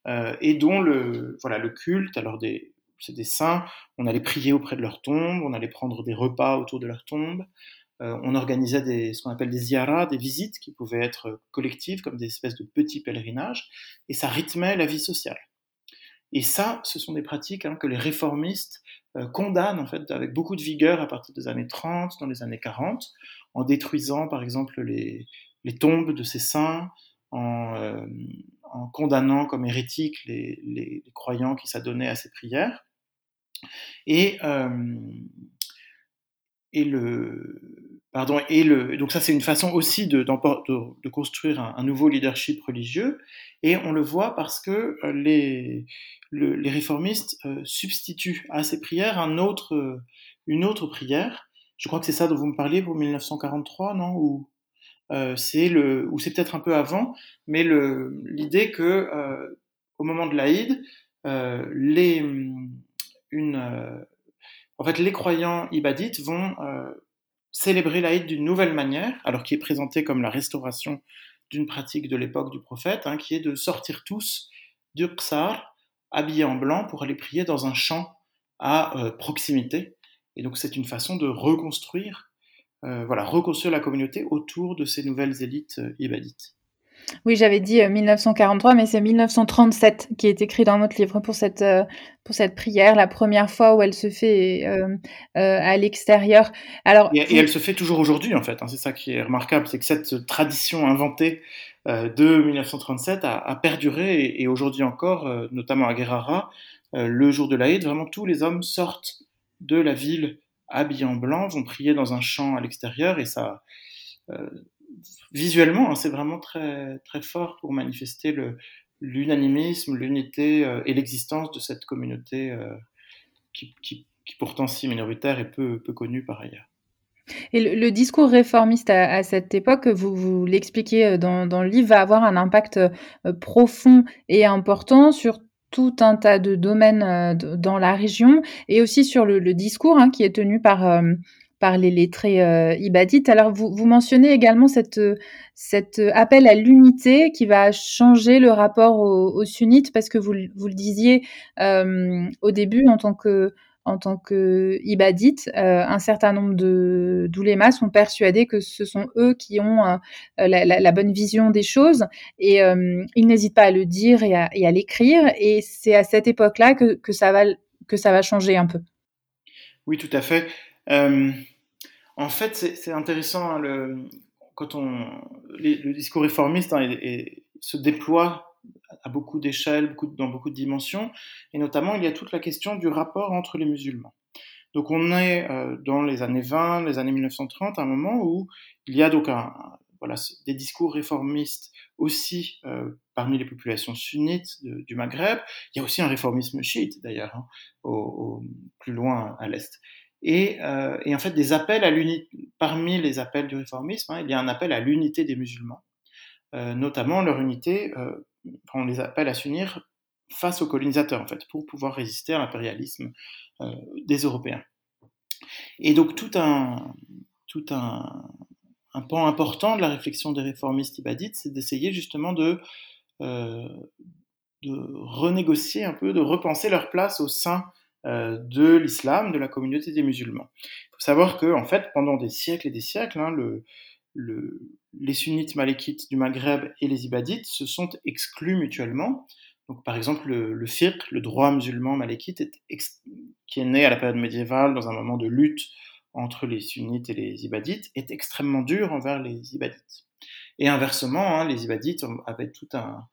et dont le, voilà, le culte, alors des, c'est des saints, on allait prier auprès de leur tombe, on allait prendre des repas autour de leur tombe, euh, on organisait des, ce qu'on appelle des ziyaras, des visites qui pouvaient être collectives, comme des espèces de petits pèlerinages, et ça rythmait la vie sociale. Et ça, ce sont des pratiques hein, que les réformistes euh, condamnent en fait avec beaucoup de vigueur à partir des années 30, dans les années 40, en détruisant par exemple les, les tombes de ces saints, en, euh, en condamnant comme hérétiques les, croyants qui s'adonnaient à ces prières. Et, euh, et le, pardon, et le, donc ça c'est une façon aussi de, construire un, nouveau leadership religieux. Et on le voit parce que euh, les, le, les réformistes euh, substituent à ces prières autre, une autre prière. Je crois que c'est ça dont vous me parliez pour 1943, non Ou c'est le, ou c'est peut-être un peu avant, mais l'idée que euh, au moment de l'Aïd, euh, les, euh, en fait, les croyants ibadites vont euh, célébrer l'Aïd d'une nouvelle manière, alors qui est présentée comme la restauration d'une pratique de l'époque du prophète, hein, qui est de sortir tous du Qsar, habillés en blanc, pour aller prier dans un champ à proximité. Et donc c'est une façon de reconstruire euh, voilà, reconstruire la communauté autour de ces nouvelles élites euh, ibadites. Oui, j'avais dit 1943, euh, mais c'est 1937 qui est écrit dans votre livre pour cette, pour cette prière, la première fois où elle se fait euh, à l'extérieur. Alors, et, elle se fait toujours aujourd'hui, en fait. Hein, c'est ça qui est remarquable, c'est que cette tradition inventée de 1937 a, a perduré et, et aujourd'hui encore, notamment à Guerrara, le jour de l'Aïd, vraiment tous les hommes sortent de la ville habillés en blanc, vont prier dans un champ à l'extérieur et ça, euh, visuellement, hein, c'est vraiment très, très fort pour manifester l'unanimisme, l'unité euh, et l'existence de cette communauté euh, qui, qui, pourtant si minoritaire et peu, peu connue par ailleurs. Et le, le discours réformiste à, à, cette époque, vous, vous l'expliquez dans, dans, le livre, va avoir un impact profond et important sur tout un tas de domaines euh, dans la région et aussi sur le, discours hein, qui est tenu par, euh, par les lettrés euh, ibadites. Alors, vous, mentionnez également cette, cet appel à l'unité qui va changer le rapport aux, sunnites parce que vous, vous le disiez au début en tant que en tant que ibadites, euh, un certain nombre de d'oulémas sont persuadés que ce sont eux qui ont euh, la, la, bonne vision des choses et euh, ils n'hésitent pas à le dire et à, l'écrire et c'est à cette époque-là que, ça va changer un peu. Oui, tout à fait. Euh, en fait, c'est intéressant hein, le, quand le discours réformiste hein, se déploie à beaucoup d'échelles, beaucoup, dans beaucoup de dimensions, et notamment il y a toute la question du rapport entre les musulmans. Donc on est euh, dans les années 20, les années 1930, un moment où il y a donc voilà, des discours réformistes aussi parmi les populations sunnites du Maghreb. Il y a aussi un réformisme chiite d'ailleurs, hein, plus loin à l'est. Et, et, en fait, des appels à l'unité, parmi les appels du réformisme, hein, il y a un appel à l'unité des musulmans, notamment leur unité, on les appelle à s'unir face aux colonisateurs, en fait, pour pouvoir résister à l'impérialisme des Européens. Et donc tout un, tout un, un pan important de la réflexion des réformistes ibadites, c'est d'essayer justement de, euh, de renégocier un peu, de repenser leur place au sein euh, de l'islam, de la communauté des musulmans. Il faut savoir que, en fait, pendant des siècles et des siècles, hein, le, le, les sunnites malékites du Maghreb et les ibadites se sont exclus mutuellement. Donc, par exemple, le, le fiqh, le droit musulman malékite, qui est né à la période médiévale dans un moment de lutte entre les sunnites et les ibadites, est extrêmement dur envers les ibadites. Et inversement, hein, les ibadites avaient tout un,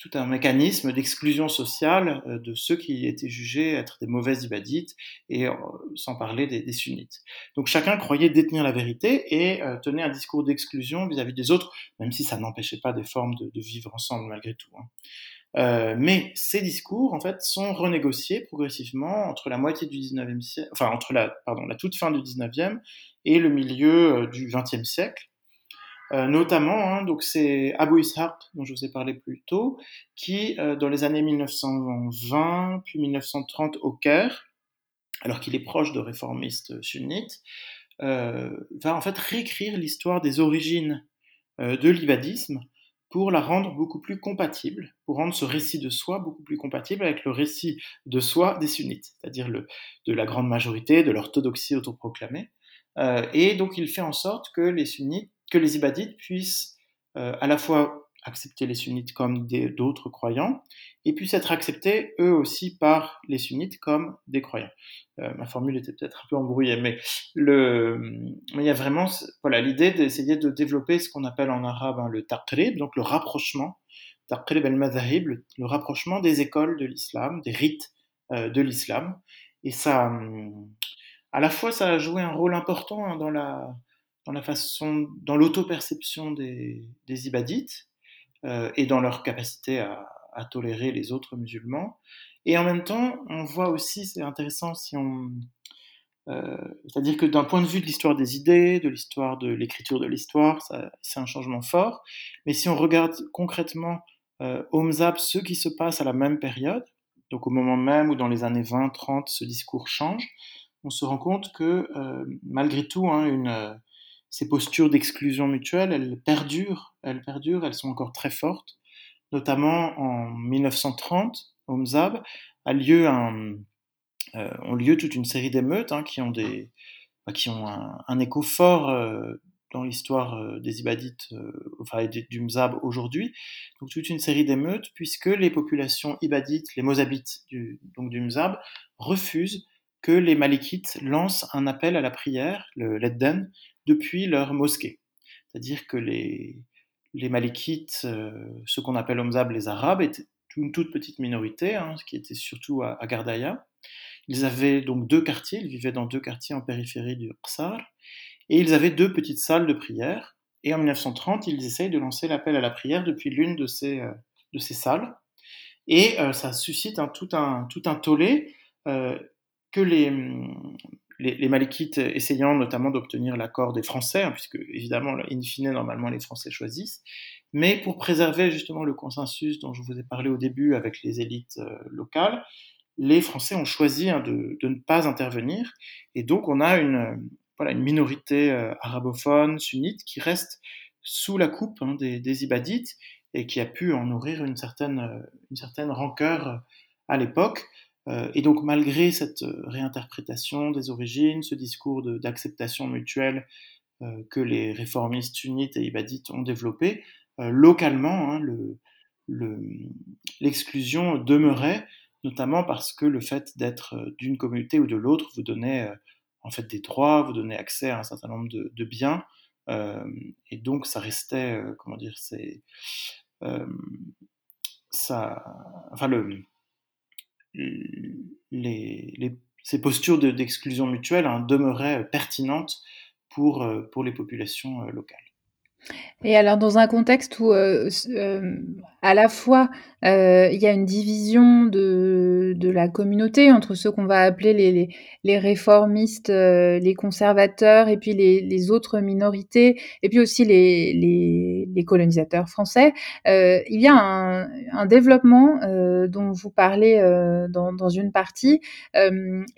tout un mécanisme d'exclusion sociale euh, de ceux qui étaient jugés être des mauvais ibadites, et euh, sans parler des, sunnites. Donc chacun croyait détenir la vérité et euh, tenait un discours d'exclusion vis-à-vis des autres, même si ça n'empêchait pas des formes de, vivre ensemble malgré tout. Hein. Mais ces discours, en fait, sont renégociés progressivement entre la moitié du 19e siècle, enfin, entre la, pardon, la toute fin du 19e et le milieu du 20e siècle. Euh, notamment, hein, donc c'est Abu Ishaq, dont je vous ai parlé plus tôt, qui, euh, dans les années 1920 puis 1930 au Caire, alors qu'il est proche de réformistes sunnites, va en fait réécrire l'histoire des origines de l'ibadisme pour la rendre beaucoup plus compatible, pour rendre ce récit de soi beaucoup plus compatible avec le récit de soi des sunnites, c'est-à-dire de la grande majorité, de l'orthodoxie autoproclamée. Euh, et donc il fait en sorte que les sunnites, que les ibadites puissent euh, à la fois accepter les sunnites comme d'autres croyants, et puissent être acceptés eux aussi par les sunnites comme des croyants. Euh, ma formule était peut-être un peu embrouillée, mais, il y a vraiment voilà, l'idée d'essayer de développer ce qu'on appelle en arabe hein, le taqrib, donc le rapprochement, taqrib al-madhahib, le, rapprochement des écoles de l'islam, des rites euh, de l'islam. Et ça, à la fois, ça a joué un rôle important hein, dans la, dans la dans l'auto-perception des, ibadites, euh, et dans leur capacité à, tolérer les autres musulmans. Et en même temps, on voit aussi, c'est intéressant si on... Euh, C'est-à-dire que d'un point de vue de l'histoire des idées, de l'histoire de l'écriture de l'histoire, c'est un changement fort. Mais si on regarde concrètement euh, au Mzab ce qui se passe à la même période, donc au moment même où dans les années 20-30 ce discours change, on se rend compte que euh, malgré tout, hein, une, ces postures d'exclusion mutuelle, elles perdurent, elles perdurent, elles sont encore très fortes. Notamment en 1930, au Mzab, a lieu un, euh, ont lieu toute une série d'émeutes hein, qui ont, des, bah, qui ont un, écho fort euh, dans l'histoire euh, des Ibadites, euh, enfin du Mzab aujourd'hui. Donc toute une série d'émeutes, puisque les populations Ibadites, les Mozabites du, donc du Mzab, refusent que les Malikites lancent un appel à la prière, le Ledden, depuis leur mosquée. C'est-à-dire que les, Malikites, euh, ce qu'on appelle Omzab les Arabes, étaient une toute petite minorité, hein, qui était surtout à, Gardaya. Ils avaient donc deux quartiers, ils vivaient dans deux quartiers en périphérie du Qsar, et ils avaient deux petites salles de prière. Et en 1930, ils essayent de lancer l'appel à la prière depuis l'une de ces, euh, salles. Et euh, ça suscite tout un tollé que les, les, Malikites essayant notamment d'obtenir l'accord des Français, hein, puisque évidemment, in fine, normalement, les Français choisissent, mais pour préserver justement le consensus dont je vous ai parlé au début avec les élites euh, locales, les Français ont choisi hein, de, ne pas intervenir, et donc on a une, voilà, une minorité euh, arabophone, sunnite, qui reste sous la coupe hein, des, des, Ibadites, et qui a pu en nourrir une certaine, euh, une certaine rancœur à l'époque. Euh, et donc malgré cette euh, réinterprétation des origines, ce discours d'acceptation mutuelle euh, que les réformistes sunnites et ibadites ont développé, localement, hein, l'exclusion le, demeurait, notamment parce que le fait d'être d'une communauté ou de l'autre vous donnait en fait des droits, vous donnait accès à un certain nombre de, biens, et donc ça restait, comment dire, c'est ça, enfin le les, ces postures d'exclusion mutuelle hein, demeuraient pertinentes pour, euh, pour les populations euh, locales. Et alors dans un contexte où, heu, à la fois, heu, il y a une division de de la communauté entre ceux qu'on va appeler les les réformistes, les conservateurs et puis les les autres minorités et puis aussi les colonisateurs français, il y a un un développement, dont vous parlez, dans dans une partie,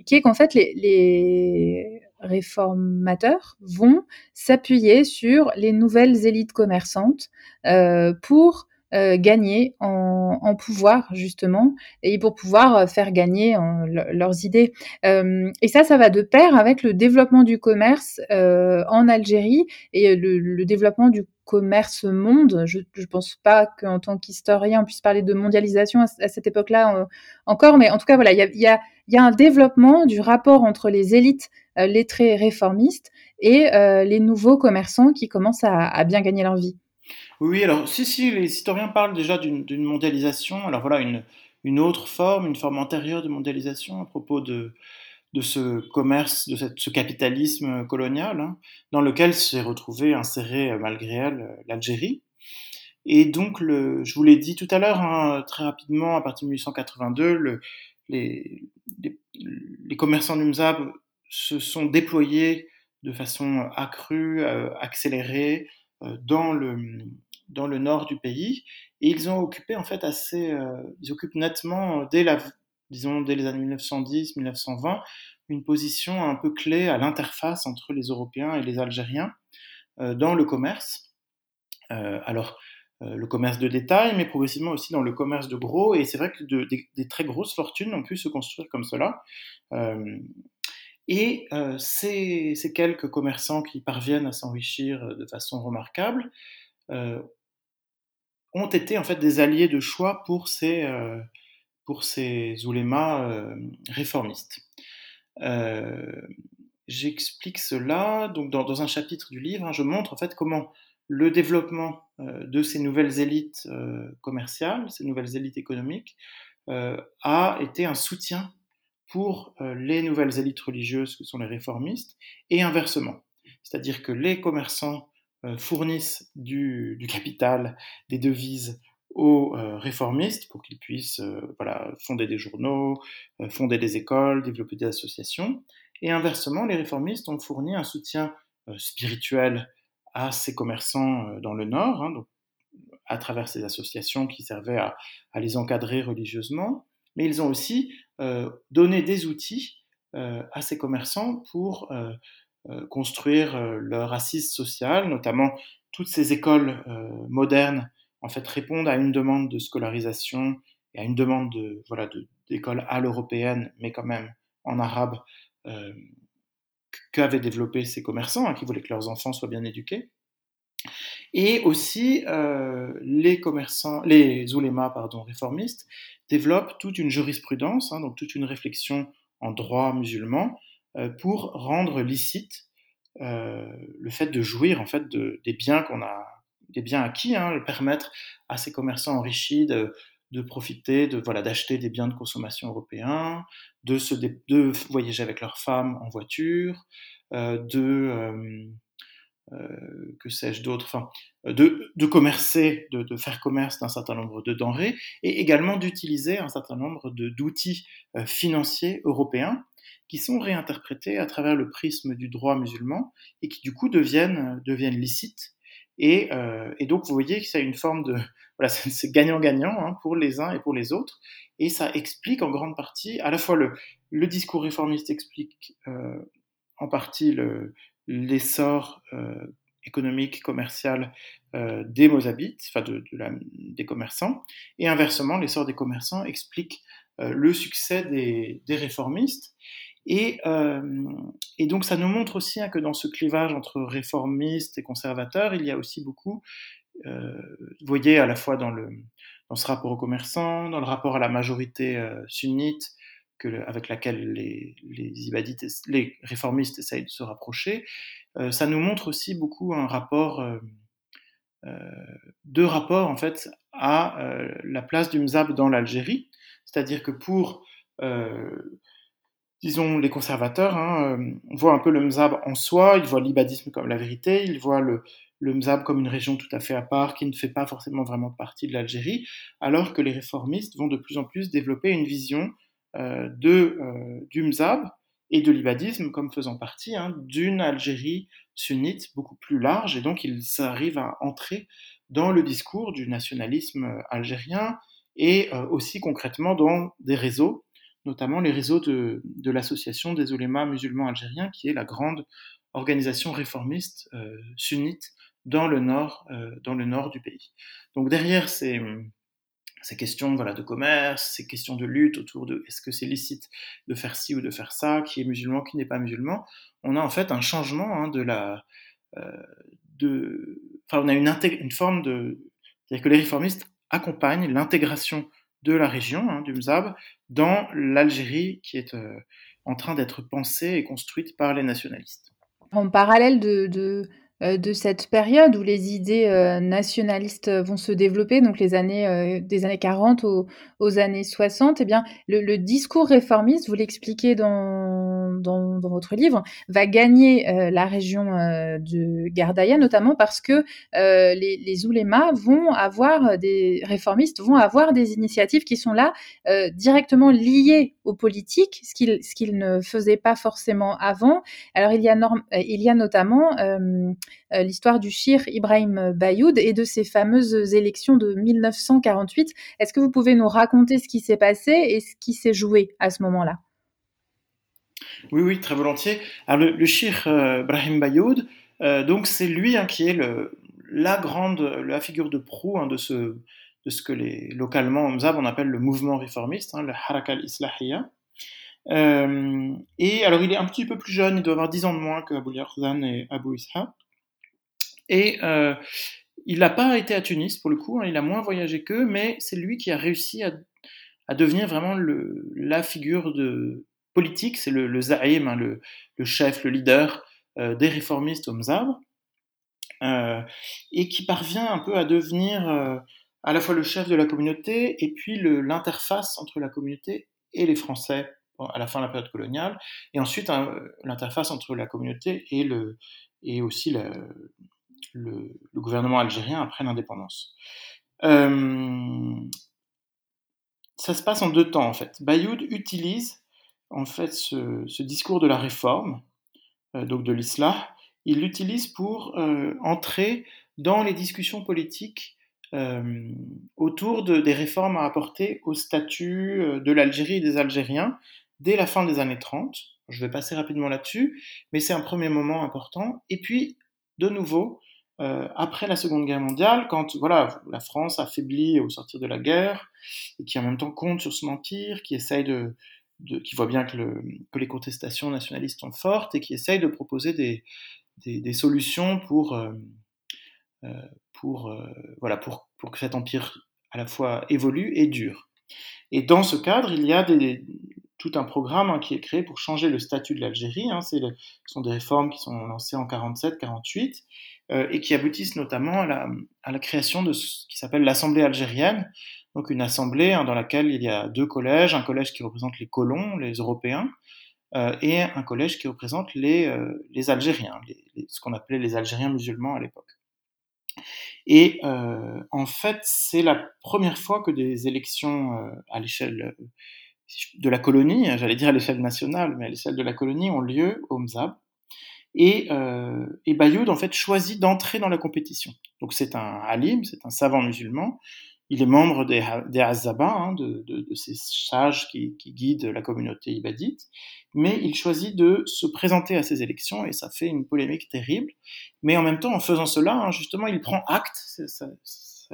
qui est qu'en fait les réformateurs vont s'appuyer sur les nouvelles élites commerçantes euh, pour euh, gagner en, pouvoir justement et pour pouvoir faire gagner leurs idées. Euh, et ça, ça va de pair avec le développement du commerce euh, en Algérie et le, développement du commerce monde. Je ne pense pas qu'en tant qu'historien on puisse parler de mondialisation à, cette époque-là euh, encore, mais en tout cas voilà, il y a, un développement du rapport entre les élites euh, lettrés réformistes et euh, les nouveaux commerçants qui commencent à, bien gagner leur vie. Oui, alors si, si, les historiens parlent déjà d'une mondialisation, alors voilà, une, autre forme, une forme antérieure de mondialisation à propos de, ce commerce, de ce capitalisme colonial, hein, dans lequel s'est retrouvé inséré euh, malgré elle l'Algérie. Et donc, je vous l'ai dit tout à l'heure, hein, très rapidement, à partir de 1882, le, les, les, les, commerçants du Mzab se sont déployés de façon accrue, euh, accélérée euh, dans le dans le nord du pays et ils ont occupé en fait assez, euh, ils occupent nettement dès la disons dès les années 1910-1920 une position un peu clé à l'interface entre les Européens et les Algériens dans le commerce. alors le commerce de détail, mais progressivement aussi dans le commerce de gros. Et c'est vrai que de, des, très grosses fortunes ont pu se construire comme cela. Euh, et euh, ces, quelques commerçants qui parviennent à s'enrichir euh, de façon remarquable euh, ont été en fait des alliés de choix pour ces, ces oulémas réformistes. J'explique cela donc dans, dans, un chapitre du livre. Hein, je montre en fait comment le développement de ces nouvelles élites commerciales, ces nouvelles élites économiques, a été un soutien pour euh, les nouvelles élites religieuses que sont les réformistes, et inversement. C'est-à-dire que les commerçants euh, fournissent du, capital, des devises aux euh, réformistes pour qu'ils puissent voilà, fonder des journaux, fonder des écoles, développer des associations. Et inversement, les réformistes ont fourni un soutien spirituel à ces commerçants dans le Nord, hein, donc, à travers ces associations qui servaient à les encadrer religieusement, mais ils ont aussi euh, donné des outils euh, à ces commerçants pour euh, construire leur assise sociale, notamment toutes ces écoles modernes en fait répondent à une demande de scolarisation et à une demande de voilà d'école à l'européenne, mais quand même en arabe, euh, qu'avaient développé ces commerçants hein, qui voulaient que leurs enfants soient bien éduqués. Et aussi, les commerçants, les oulémas pardon, réformistes développent toute une jurisprudence, hein, donc toute une réflexion en droit musulman euh, pour rendre licite euh, le fait de jouir en fait de, des biens qu'on a, des biens acquis, hein, permettre à ces commerçants enrichis de, de profiter, de voilà, d'acheter des biens de consommation européens, de se de voyager avec leurs femmes en voiture, euh, de euh, euh, que sais-je d'autre, enfin, de, de, commercer, de, faire commerce d'un certain nombre de denrées, et également d'utiliser un certain nombre d'outils euh, financiers européens qui sont réinterprétés à travers le prisme du droit musulman et qui du coup deviennent, deviennent licites. Et, euh, donc vous voyez que c'est une forme de... Voilà, c'est gagnant-gagnant hein, pour les uns et pour les autres. Et ça explique en grande partie, à la fois le, discours réformiste explique euh, en partie le, l'essor euh, économique, commercial euh, des Mozabites, enfin de, des commerçants, et inversement, l'essor des commerçants explique euh, le succès des, réformistes. Et, et, donc ça nous montre aussi hein, que dans ce clivage entre réformistes et conservateurs, il y a aussi beaucoup, vous voyez à la fois dans, le, dans ce rapport aux commerçants, dans le rapport à la majorité sunnite, avec laquelle les, les, les réformistes essayent de se rapprocher, euh, ça nous montre aussi beaucoup un rapport, euh, euh, deux rapports en fait à la place du mzab dans l'Algérie, c'est-à-dire que pour disons les conservateurs, hein, on voit un peu le mzab en soi, ils voient l'ibadisme comme la vérité, ils voient le, le Mzab comme une région tout à fait à part qui ne fait pas forcément vraiment partie de l'Algérie, alors que les réformistes vont de plus en plus développer une vision de, du Mzab et de l'ibadisme comme faisant partie hein, d'une Algérie sunnite beaucoup plus large, et donc ils arrivent à entrer dans le discours du nationalisme algérien et euh, aussi concrètement dans des réseaux, notamment les réseaux de, de l'association des oulémas musulmans algériens, qui est la grande organisation réformiste euh, sunnite dans le nord, euh, dans le nord du pays. Donc derrière ces, ces questions voilà, de commerce, ces questions de lutte autour de est-ce que c'est licite de faire ci ou de faire ça, qui est musulman, qui n'est pas musulman, on a en fait un changement hein, de la. Euh, enfin, on a une, une forme de. C'est-à-dire que les réformistes accompagnent l'intégration de la région, hein, du Mzab, dans l'Algérie qui est euh, en train d'être pensée et construite par les nationalistes. En parallèle de, de cette période où les idées euh, nationalistes vont se développer, donc les années euh, des années 40 aux, années 60, eh bien le, discours réformiste, vous l'expliquez dans, dans, votre livre, va gagner la région de Gardaïa, notamment parce que les, oulémas vont avoir des réformistes vont avoir des initiatives qui sont là directement liées aux politiques, ce qu'ils ce qu'ils ne faisaient pas forcément avant. Alors il y a, il y a notamment euh, l'histoire du Shir Ibrahim Bayoud et de ces fameuses élections de 1948. Est-ce que vous pouvez nous raconter ce qui s'est passé et ce qui s'est joué à ce moment-là? Oui, oui, très volontiers. Alors, le, Shir euh, Ibrahim Bayoud, euh, donc c'est lui hein, qui est le, la grande, la figure de proue hein, de ce de ce que les, localement on appelle le mouvement réformiste, hein, le Harakal Islahiyya. et alors il est un petit peu plus jeune, il doit avoir 10 ans de moins que Abu Yarzan et Abu Isha. Et euh, il n'a pas été à Tunis pour le coup, hein, il a moins voyagé qu'eux, mais c'est lui qui a réussi à, devenir vraiment la figure politique, c'est le, le zaïm, hein, le, chef, le leader euh, des réformistes au Mzab, euh, et qui parvient un peu à devenir à la fois le chef de la communauté et puis l'interface entre la communauté et les Français à la fin de la période coloniale, et ensuite hein, l'interface entre la communauté et, le, et aussi le, gouvernement algérien après l'indépendance. Euh, ça se passe en deux temps en fait. Bayoud utilise en fait ce, discours de la réforme, euh, donc de l'islam, il l'utilise pour euh, entrer dans les discussions politiques autour de, des réformes à apporter au statut de l'Algérie et des Algériens dès la fin des années 30. Je vais passer rapidement là-dessus, mais c'est un premier moment important. Et puis, de nouveau, euh, après la Seconde Guerre mondiale, quand voilà, la France affaiblit au sortir de la guerre, et qui en même temps compte sur son empire, qui voit bien que, le, que, les contestations nationalistes sont fortes, et qui essaye de proposer des, solutions pour, euh, euh, voilà, pour, que cet empire à la fois évolue et dure. Et dans ce cadre, il y a tout un programme hein, qui est créé pour changer le statut de l'Algérie. Hein, ce sont des réformes qui sont lancées en 47-48 euh, et qui aboutissent notamment à la, création de ce qui s'appelle l'Assemblée algérienne, donc une assemblée hein, dans laquelle il y a deux collèges, un collège qui représente les colons, les Européens, euh, et un collège qui représente les, euh, Algériens, ce qu'on appelait les Algériens musulmans à l'époque. Et euh, en fait, c'est la première fois que des élections euh, à l'échelle de la colonie, j'allais dire à l'échelle nationale, mais à l'échelle de la colonie, ont lieu au Mzab. Et, euh, et Bayoud, en fait, choisit d'entrer dans la compétition. Donc c'est un alim, c'est un savant musulman. Il est membre des, des hein, de, de, de, ces sages qui, qui, guident la communauté ibadite. Mais il choisit de se présenter à ces élections et ça fait une polémique terrible. Mais en même temps, en faisant cela, hein, justement, il prend acte,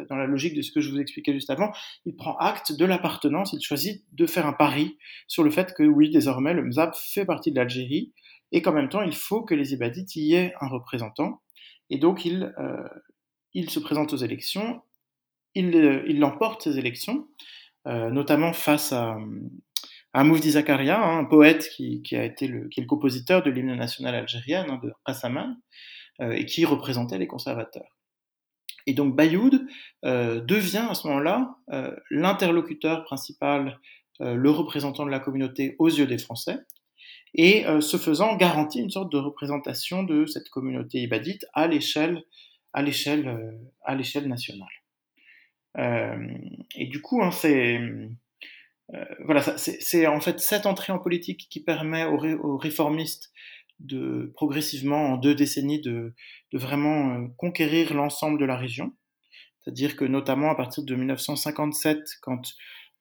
dans la logique de ce que je vous expliquais juste avant, il prend acte de l'appartenance, il choisit de faire un pari sur le fait que oui, désormais, le Mzab fait partie de l'Algérie et qu'en même temps, il faut que les Ibadites y aient un représentant. Et donc, il, euh, se présente aux élections, il, euh, il emporte ces élections, euh, notamment face à, à Moufdi Zakaria, hein, un poète qui, a été le, est le compositeur de l'hymne national algérien, hein, de Qassaman, euh, et qui représentait les conservateurs. Et donc Bayoud devient à ce moment-là l'interlocuteur principal, le représentant de la communauté aux yeux des Français, et ce faisant garantit une sorte de représentation de cette communauté ibadite à l'échelle à l'échelle à l'échelle nationale. et du coup, hein, c'est voilà, c'est en fait cette entrée en politique qui permet aux, réformistes de progressivement en deux décennies de, de vraiment conquérir l'ensemble de la région. C'est-à-dire que notamment à partir de 1957, quand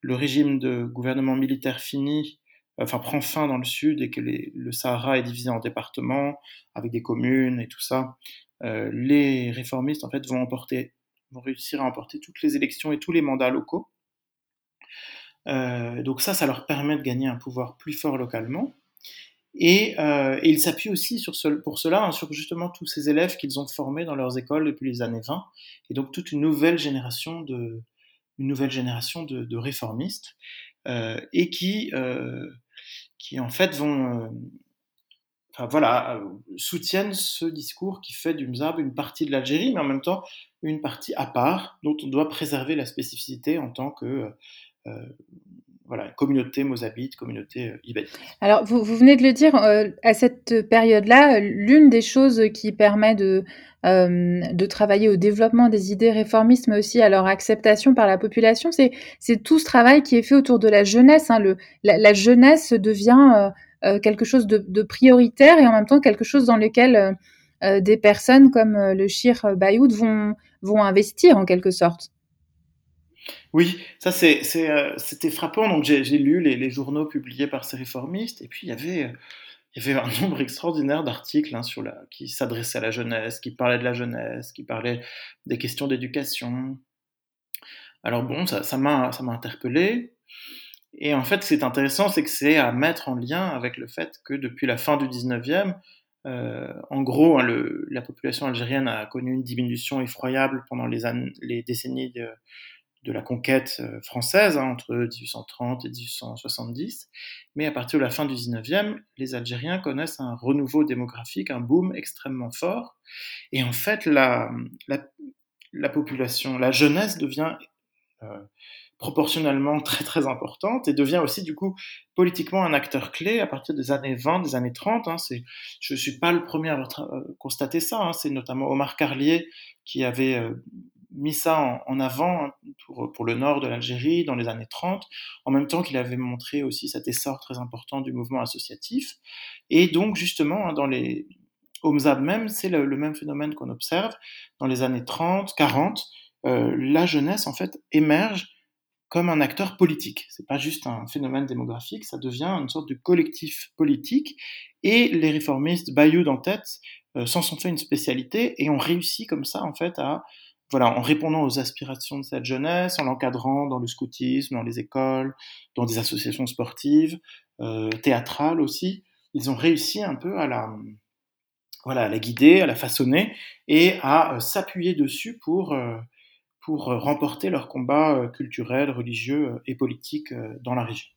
le régime de gouvernement militaire finit, enfin prend fin dans le sud et que le Sahara est divisé en départements avec des communes et tout ça, euh, les réformistes en fait vont emporter, vont réussir à emporter toutes les élections et tous les mandats locaux. Euh, donc ça, ça leur permet de gagner un pouvoir plus fort localement. Et, euh, ils s'appuient aussi sur pour cela hein, sur justement tous ces élèves qu'ils ont formés dans leurs écoles depuis les années 20, et donc toute une nouvelle génération de, une nouvelle génération de, réformistes, et qui, qui en fait vont, euh, enfin voilà, euh, soutiennent ce discours qui fait du Mzab une partie de l'Algérie, mais en même temps une partie à part, dont on doit préserver la spécificité en tant que voilà, communauté mozabite, communauté euh, ibadite. Alors, vous, venez de le dire, euh, à cette période-là, l'une des choses qui permet de, euh, de travailler au développement des idées réformistes, mais aussi à leur acceptation par la population, c'est, tout ce travail qui est fait autour de la jeunesse. Hein. La, jeunesse devient quelque chose de, prioritaire et en même temps quelque chose dans lequel des personnes comme le Shir Bayoud vont investir en quelque sorte. Oui, ça c'est, euh, c'était frappant. Donc j'ai, lu les, journaux publiés par ces réformistes, et puis il y avait, avait un nombre extraordinaire d'articles hein, sur la, qui s'adressaient à la jeunesse, qui parlaient de la jeunesse, qui parlaient des questions d'éducation. Alors bon, ça, m'a, ça interpellé. Et en fait, ce qui est intéressant, c'est que c'est à mettre en lien avec le fait que depuis la fin du 19e, euh, en gros, hein, la population algérienne a connu une diminution effroyable pendant les décennies de, de la conquête euh, française hein, entre 1830 et 1870. Mais à partir de la fin du 19e, les Algériens connaissent un renouveau démographique, un boom extrêmement fort. Et en fait, la, la, population, la jeunesse devient euh, proportionnellement très très importante et devient aussi du coup politiquement un acteur clé à partir des années 20, des années 30. Hein, je ne suis pas le premier à euh, constater ça, hein, c'est notamment Omar Carlier qui avait mis ça en, avant hein, pour, pour, le nord de l'Algérie dans les années 30, en même temps qu'il avait montré aussi cet essor très important du mouvement associatif. Et donc, justement, hein, dans les Omzab même, c'est le, même phénomène qu'on observe. Dans les années 30, 40, euh, la jeunesse, en fait, émerge comme un acteur politique. C'est pas juste un phénomène démographique, ça devient une sorte de collectif politique. Et les réformistes, Bayoud en tête, euh, s'en sont fait une spécialité et ont réussi comme ça, en fait, à voilà, en répondant aux aspirations de cette jeunesse, en l'encadrant dans le scoutisme, dans les écoles, dans des associations sportives, euh, théâtrales aussi, ils ont réussi un peu à la, voilà, à la guider, à la façonner et à euh, s'appuyer dessus pour, euh, pour remporter leur combat culturel, religieux et politique dans la région.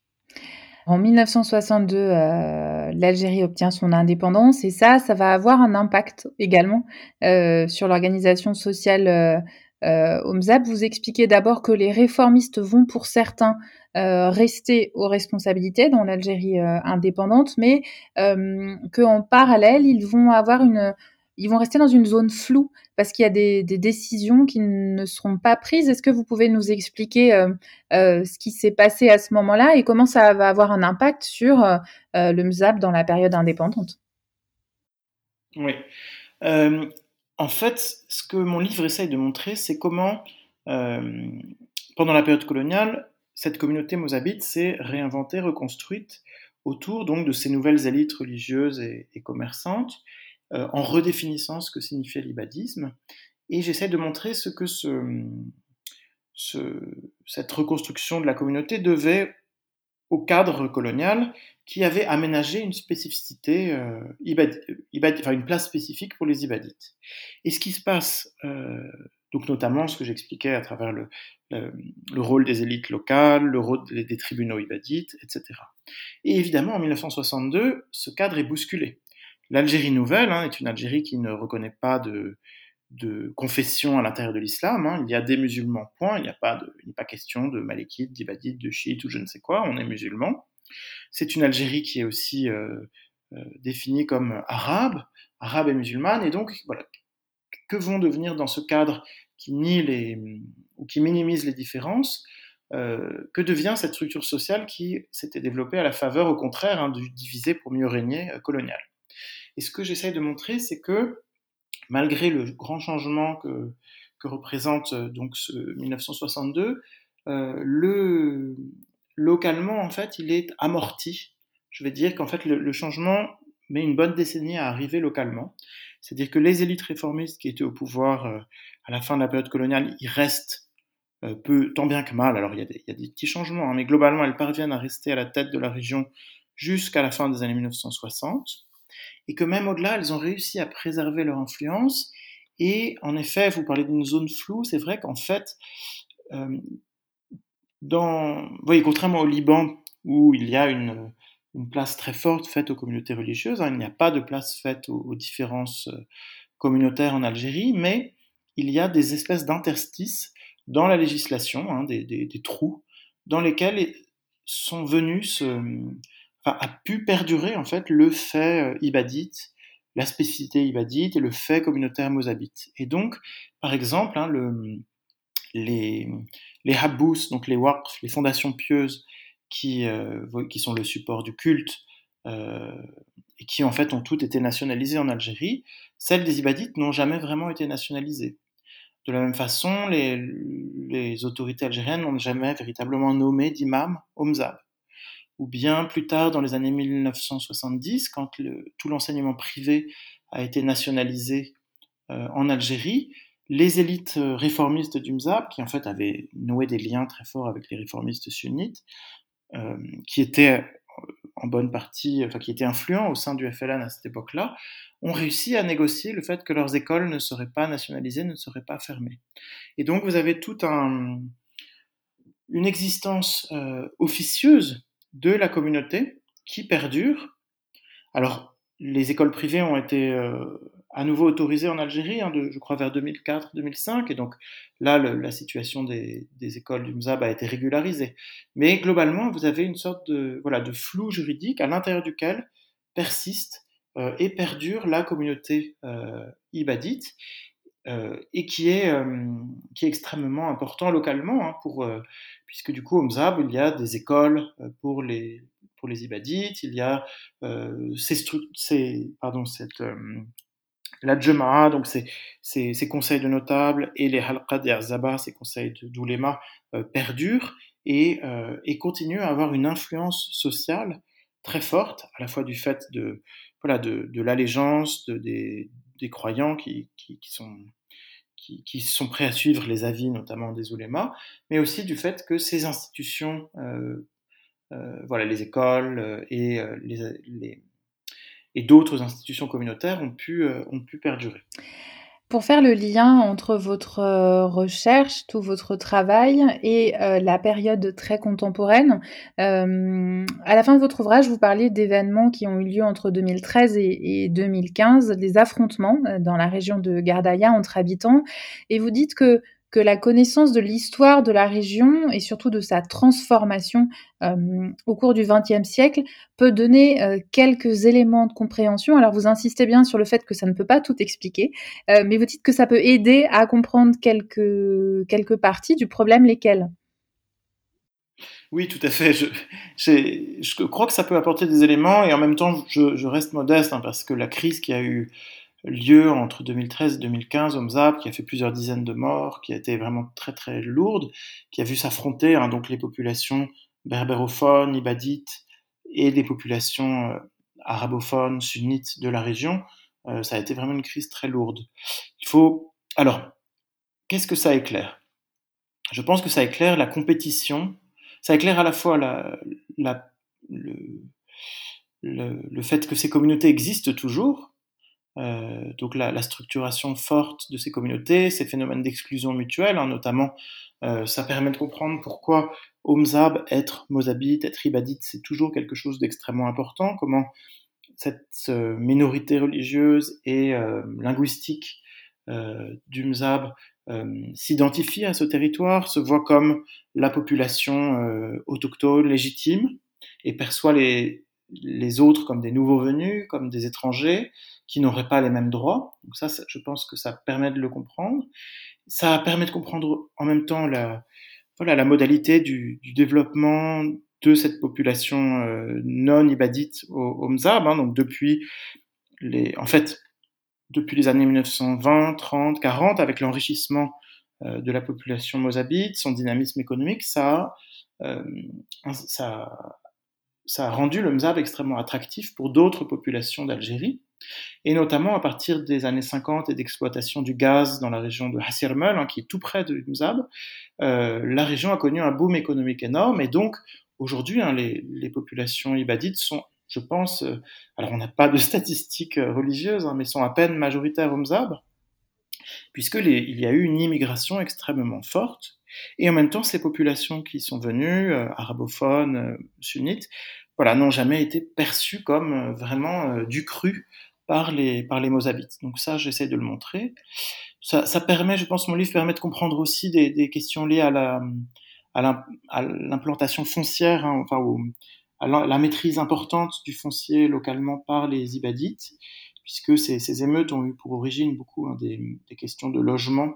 En 1962, euh, l'Algérie obtient son indépendance et ça, ça va avoir un impact également euh, sur l'organisation sociale euh, euh. Vous expliquez d'abord que les réformistes vont pour certains rester aux responsabilités dans l'Algérie indépendante, mais qu'en parallèle, ils vont avoir une, ils vont rester dans une zone floue parce qu'il y a des, décisions qui ne seront pas prises. Est-ce que vous pouvez nous expliquer euh, euh, ce qui s'est passé à ce moment-là et comment ça va avoir un impact sur euh, le MZAP dans la période indépendante? Oui. en fait, ce que mon livre essaye de montrer, c'est comment, pendant la période coloniale, cette communauté mozabite s'est réinventée, reconstruite autour donc de ces nouvelles élites religieuses et commerçantes euh, en redéfinissant ce que signifiait l'ibadisme. Et j'essaie de montrer ce que ce, cette reconstruction de la communauté devait au cadre colonial qui avait aménagé une spécificité, euh, enfin une place spécifique pour les ibadites. Et ce qui se passe, euh, donc notamment ce que j'expliquais à travers le, le, rôle des élites locales, le rôle des tribunaux ibadites, etc. Et évidemment, en 1962, ce cadre est bousculé. L'Algérie nouvelle hein, est une Algérie qui ne reconnaît pas de, de confession à l'intérieur de l'islam. Hein. Il y a des musulmans, point. Il n'y a pas, pas question de malékites, d'ibadites, de chiites ou je ne sais quoi. On est musulmans. C'est une Algérie qui est aussi euh, euh, définie comme arabe, arabe et musulmane. Et donc, voilà, que vont devenir dans ce cadre qui nie les ou qui minimise les différences, euh, que devient cette structure sociale qui s'était développée à la faveur, au contraire, hein, du diviser pour mieux régner euh, colonial? Et ce que j'essaye de montrer, c'est que malgré le grand changement que, représente euh, donc ce 1962, le, localement, en fait, il est amorti. Je vais dire qu'en fait, le, changement met une bonne décennie à arriver localement. C'est-à-dire que les élites réformistes qui étaient au pouvoir à la fin de la période coloniale, ils restent euh, peu, tant bien que mal. Alors il y a des, il y a des petits changements, hein, mais globalement elles parviennent à rester à la tête de la région jusqu'à la fin des années 1960, et que même au-delà, elles ont réussi à préserver leur influence. Et en effet, vous parlez d'une zone floue, c'est vrai qu'en fait, euh, dans, voyez, contrairement au Liban, où il y a une, place très forte faite aux communautés religieuses, hein, il n'y a pas de place faite aux, différences euh, communautaires en Algérie, mais il y a des espèces d'interstices dans la législation, hein, des, trous, dans lesquels sont venus se, a pu perdurer en fait le fait euh, ibadite, la spécificité ibadite et le fait communautaire mozabite. Et donc, par exemple, hein, le, les, les habous, donc les waqf, les fondations pieuses qui, euh, qui sont le support du culte, euh, et qui en fait ont toutes été nationalisées en Algérie, celles des ibadites n'ont jamais vraiment été nationalisées. De la même façon, les, les autorités algériennes n'ont jamais véritablement nommé d'imam au Mzab. Ou bien plus tard, dans les années 1970, quand tout l'enseignement privé a été nationalisé euh, en Algérie, les élites euh, réformistes du Mzab, qui en fait avaient noué des liens très forts avec les réformistes sunnites, euh, qui étaient en bonne partie, enfin qui étaient influents au sein du FLN à cette époque-là, ont réussi à négocier le fait que leurs écoles ne seraient pas nationalisées, ne seraient pas fermées. Et donc vous avez toute un, une existence officieuse de la communauté qui perdure. Alors les écoles privées ont été euh, à nouveau autorisées en Algérie, hein, je crois vers 2004-2005, et donc là la situation des, écoles du MZAB a été régularisée. Mais globalement, vous avez une sorte de, de flou juridique à l'intérieur duquel persiste euh, et perdure la communauté euh, ibadite et qui est, euh, qui est extrêmement important localement, hein, pour, euh, puisque du coup au Mzab il y a des écoles pour les, pour les ibadites, il y a ces, ces, pardon, cette, la Jema'a, donc ces, ces, conseils de notables, et les Halqa et Arzaba, ces conseils d'ouléma, perdurent et, et continuent à avoir une influence sociale très forte, à la fois du fait de, voilà, de, de l'allégeance de, des, des, croyants qui, qui, sont, qui, qui, sont prêts à suivre les avis, notamment des oulémas, mais aussi du fait que ces institutions, euh, euh, voilà, les écoles euh, et, les, les, et d'autres institutions communautaires ont pu, ont pu perdurer. Pour faire le lien entre votre euh, recherche, tout votre travail et euh, la période très contemporaine, euh, à la fin de votre ouvrage, vous parlez d'événements qui ont eu lieu entre 2013 et, et 2015, des affrontements dans la région de Gardaïa entre habitants, et vous dites que que la connaissance de l'histoire de la région et surtout de sa transformation euh, au cours du XXe siècle peut donner euh, quelques éléments de compréhension. Alors vous insistez bien sur le fait que ça ne peut pas tout expliquer, euh, mais vous dites que ça peut aider à comprendre quelques, quelques parties du problème, lesquelles? Oui, tout à fait. Je, crois que ça peut apporter des éléments et en même temps, je, je reste modeste hein, parce que la crise qui a eu lieu entre 2013 et 2015 au Mzab, qui a fait plusieurs dizaines de morts, qui a été vraiment très très lourde, qui a vu s'affronter hein, donc les populations berbérophones, ibadites et des populations euh, arabophones, sunnites de la région. Euh, ça a été vraiment une crise très lourde. Il faut alors qu'est-ce que ça éclaire? Je pense que ça éclaire la compétition. Ça éclaire à la fois le fait que ces communautés existent toujours, euh, donc la, structuration forte de ces communautés, ces phénomènes d'exclusion mutuelle, hein, notamment, euh, ça permet de comprendre pourquoi Omzab, être Mozabite, être Ibadite, c'est toujours quelque chose d'extrêmement important, comment cette minorité religieuse et euh, linguistique du Mzab s'identifie à ce territoire, se voit comme la population autochtone légitime et perçoit les autres comme des nouveaux venus, comme des étrangers, qui n'auraient pas les mêmes droits. Donc ça, je pense que ça permet de le comprendre. Ça permet de comprendre en même temps la, voilà, la modalité du, développement de cette population euh, non ibadite au, au Mzab. Hein, donc depuis les, en fait, depuis les années 1920, 30, 40, avec l'enrichissement euh, de la population mozabite, son dynamisme économique, ça, euh, ça, ça a rendu le Mzab extrêmement attractif pour d'autres populations d'Algérie, et notamment à partir des années 50 et d'exploitation du gaz dans la région de Hassirmel, hein, qui est tout près de Mzab, euh, la région a connu un boom économique énorme, et donc aujourd'hui, hein, les, populations ibadites sont, je pense, euh, alors on n'a pas de statistiques euh, religieuses, hein, mais sont à peine majoritaires au Mzab, puisque il y a eu une immigration extrêmement forte, et en même temps, ces populations qui sont venues, euh, arabophones, euh, sunnites, voilà, n'ont jamais été perçues comme vraiment du cru par les, par les Mozabites. Donc ça, j'essaie de le montrer. Ça, ça, permet, je pense, mon livre permet de comprendre aussi des, des questions liées à la à l'implantation foncière, hein, enfin, à la maîtrise importante du foncier localement par les Ibadites, puisque ces, ces émeutes ont eu pour origine beaucoup hein, des, questions de logement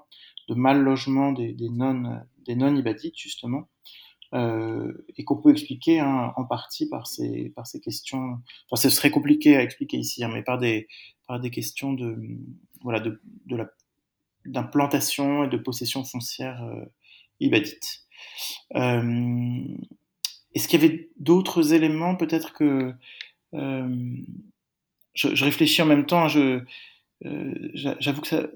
de mal logement des, des non des non ibadites justement et qu'on peut expliquer hein, en partie par ces par ces questions. Enfin ce serait compliqué à expliquer ici hein, mais par des par des questions de voilà de, de la d'implantation et de possession foncière euh, ibadite. Euh, est-ce qu'il y avait d'autres éléments peut-être que euh, je, réfléchis en même temps je euh, j'avoue que ça,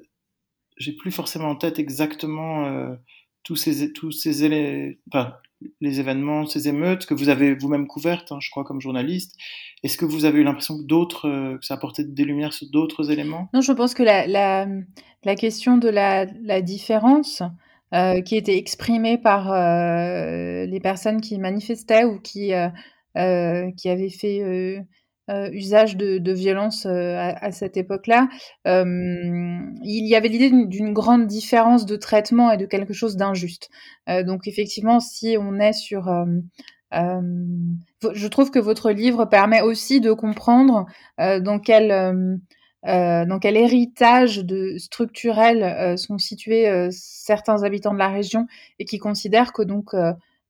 j'ai plus forcément en tête exactement euh, tous ces tous ces élé... enfin, les événements, ces émeutes que vous avez vous-même couvertes, hein, je crois comme journaliste. Est-ce que vous avez eu l'impression que d'autres euh, que ça apportait des lumières sur d'autres éléments? Non, je pense que la question de la, différence euh, qui était exprimée par euh, les personnes qui manifestaient ou qui qui avaient fait euh, usage de, violence euh, à, cette époque-là, euh, il y avait l'idée d'une grande différence de traitement et de quelque chose d'injuste. donc effectivement, si on est sur je trouve que votre livre permet aussi de comprendre dans quel dans quel héritage de, structurel sont situés certains habitants de la région et qui considèrent que donc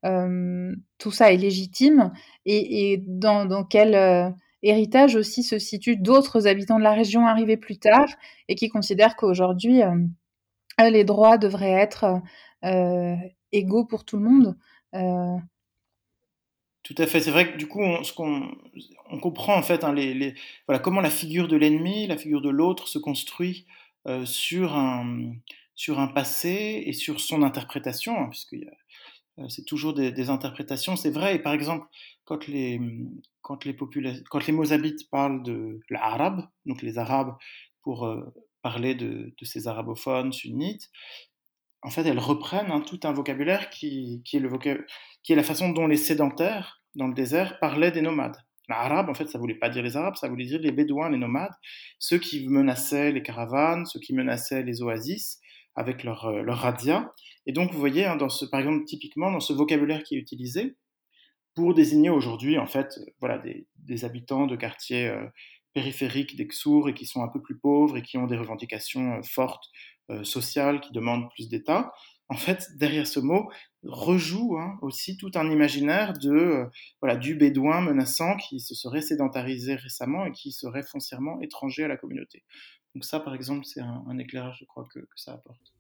tout ça est légitime et, et dans, dans quel héritage aussi se situent d'autres habitants de la région arrivés plus tard et qui considèrent qu'aujourd'hui, euh, les droits devraient être euh, égaux pour tout le monde. Euh... Tout à fait. C'est vrai que du coup, on, ce qu'on, on comprend en fait hein, les, voilà, comment la figure de l'ennemi, la figure de l'autre se construit euh, sur, un, sur un passé et sur son interprétation, hein, euh, c'est toujours des, interprétations. C'est vrai, par exemple, quand les, quand les, quand les Mozabites parlent de l'arabe, donc les Arabes, pour euh, parler de, ces arabophones sunnites, en fait, elles reprennent hein, tout un vocabulaire qui, est le qui est la façon dont les sédentaires, dans le désert, parlaient des nomades. L'arabe, en fait, ça voulait pas dire les Arabes, ça voulait dire les Bédouins, les nomades, ceux qui menaçaient les caravanes, ceux qui menaçaient les oasis avec leur, euh, leur radia. Et donc, vous voyez, hein, dans ce, par exemple, typiquement, dans ce vocabulaire qui est utilisé, pour désigner aujourd'hui, en fait, voilà, des, habitants de quartiers euh, périphériques d'Exour et qui sont un peu plus pauvres et qui ont des revendications euh, fortes euh, sociales, qui demandent plus d'État. En fait, derrière ce mot, rejoue hein, aussi tout un imaginaire de euh, voilà du bédouin menaçant qui se serait sédentarisé récemment et qui serait foncièrement étranger à la communauté. Donc ça, par exemple, c'est un, un, éclairage, je crois, que, que ça apporte.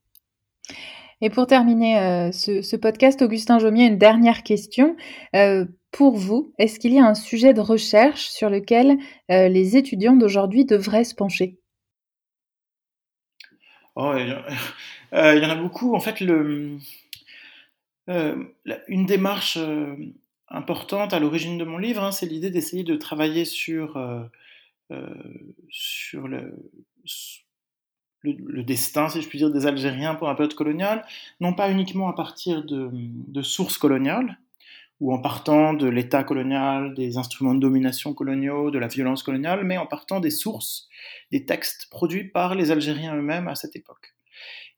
Et pour terminer euh, ce, podcast, Augustin Jomier, une dernière question. Euh, pour vous, est-ce qu'il y a un sujet de recherche sur lequel euh, les étudiants d'aujourd'hui devraient se pencher? Oh, il, y en a beaucoup. En fait, une démarche importante à l'origine de mon livre, hein, c'est l'idée d'essayer de travailler sur, sur le le, destin, si je puis dire, des Algériens pour un période coloniale, non pas uniquement à partir de, de sources coloniales, ou en partant de l'État colonial, des instruments de domination coloniaux, de la violence coloniale, mais en partant des sources, des textes produits par les Algériens eux-mêmes à cette époque.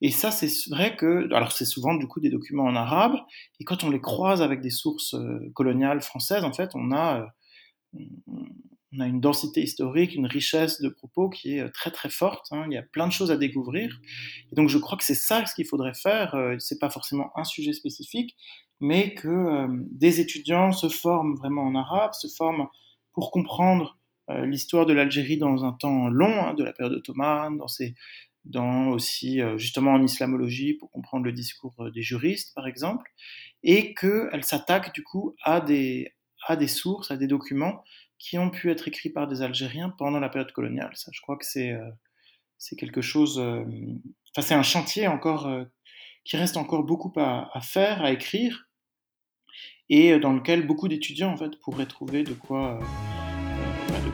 Et ça, c'est vrai que, alors c'est souvent du coup des documents en arabe, et quand on les croise avec des sources euh, coloniales françaises, en fait, on a, euh, on a une densité historique, une richesse de propos qui est très très forte. Hein. Il y a plein de choses à découvrir. Et donc je crois que c'est ça ce qu'il faudrait faire. Euh, c'est pas forcément un sujet spécifique, mais que euh, des étudiants se forment vraiment en arabe, se forment pour comprendre euh, l'histoire de l'Algérie dans un temps long, hein, de la période ottomane, dans, aussi justement en islamologie pour comprendre le discours des juristes par exemple, et qu'elle s'attaque du coup à des sources, à des documents qui ont pu être écrits par des Algériens pendant la période coloniale. Ça, je crois que c'est euh, quelque chose. Euh, enfin, c'est un chantier encore euh, qui reste encore beaucoup à, faire, à écrire, et dans lequel beaucoup d'étudiants en fait pourraient trouver de quoi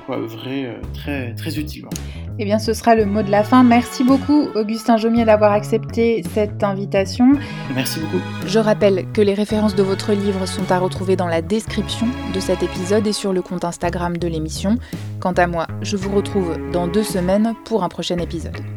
quoi œuvrer euh, très, très utilement. Eh bien, ce sera le mot de la fin. Merci beaucoup, Augustin Jomier, d'avoir accepté cette invitation. Merci beaucoup. Je rappelle que les références de votre livre sont à retrouver dans la description de cet épisode et sur le compte Instagram de l'émission. Quant à moi, je vous retrouve dans deux semaines pour un prochain épisode.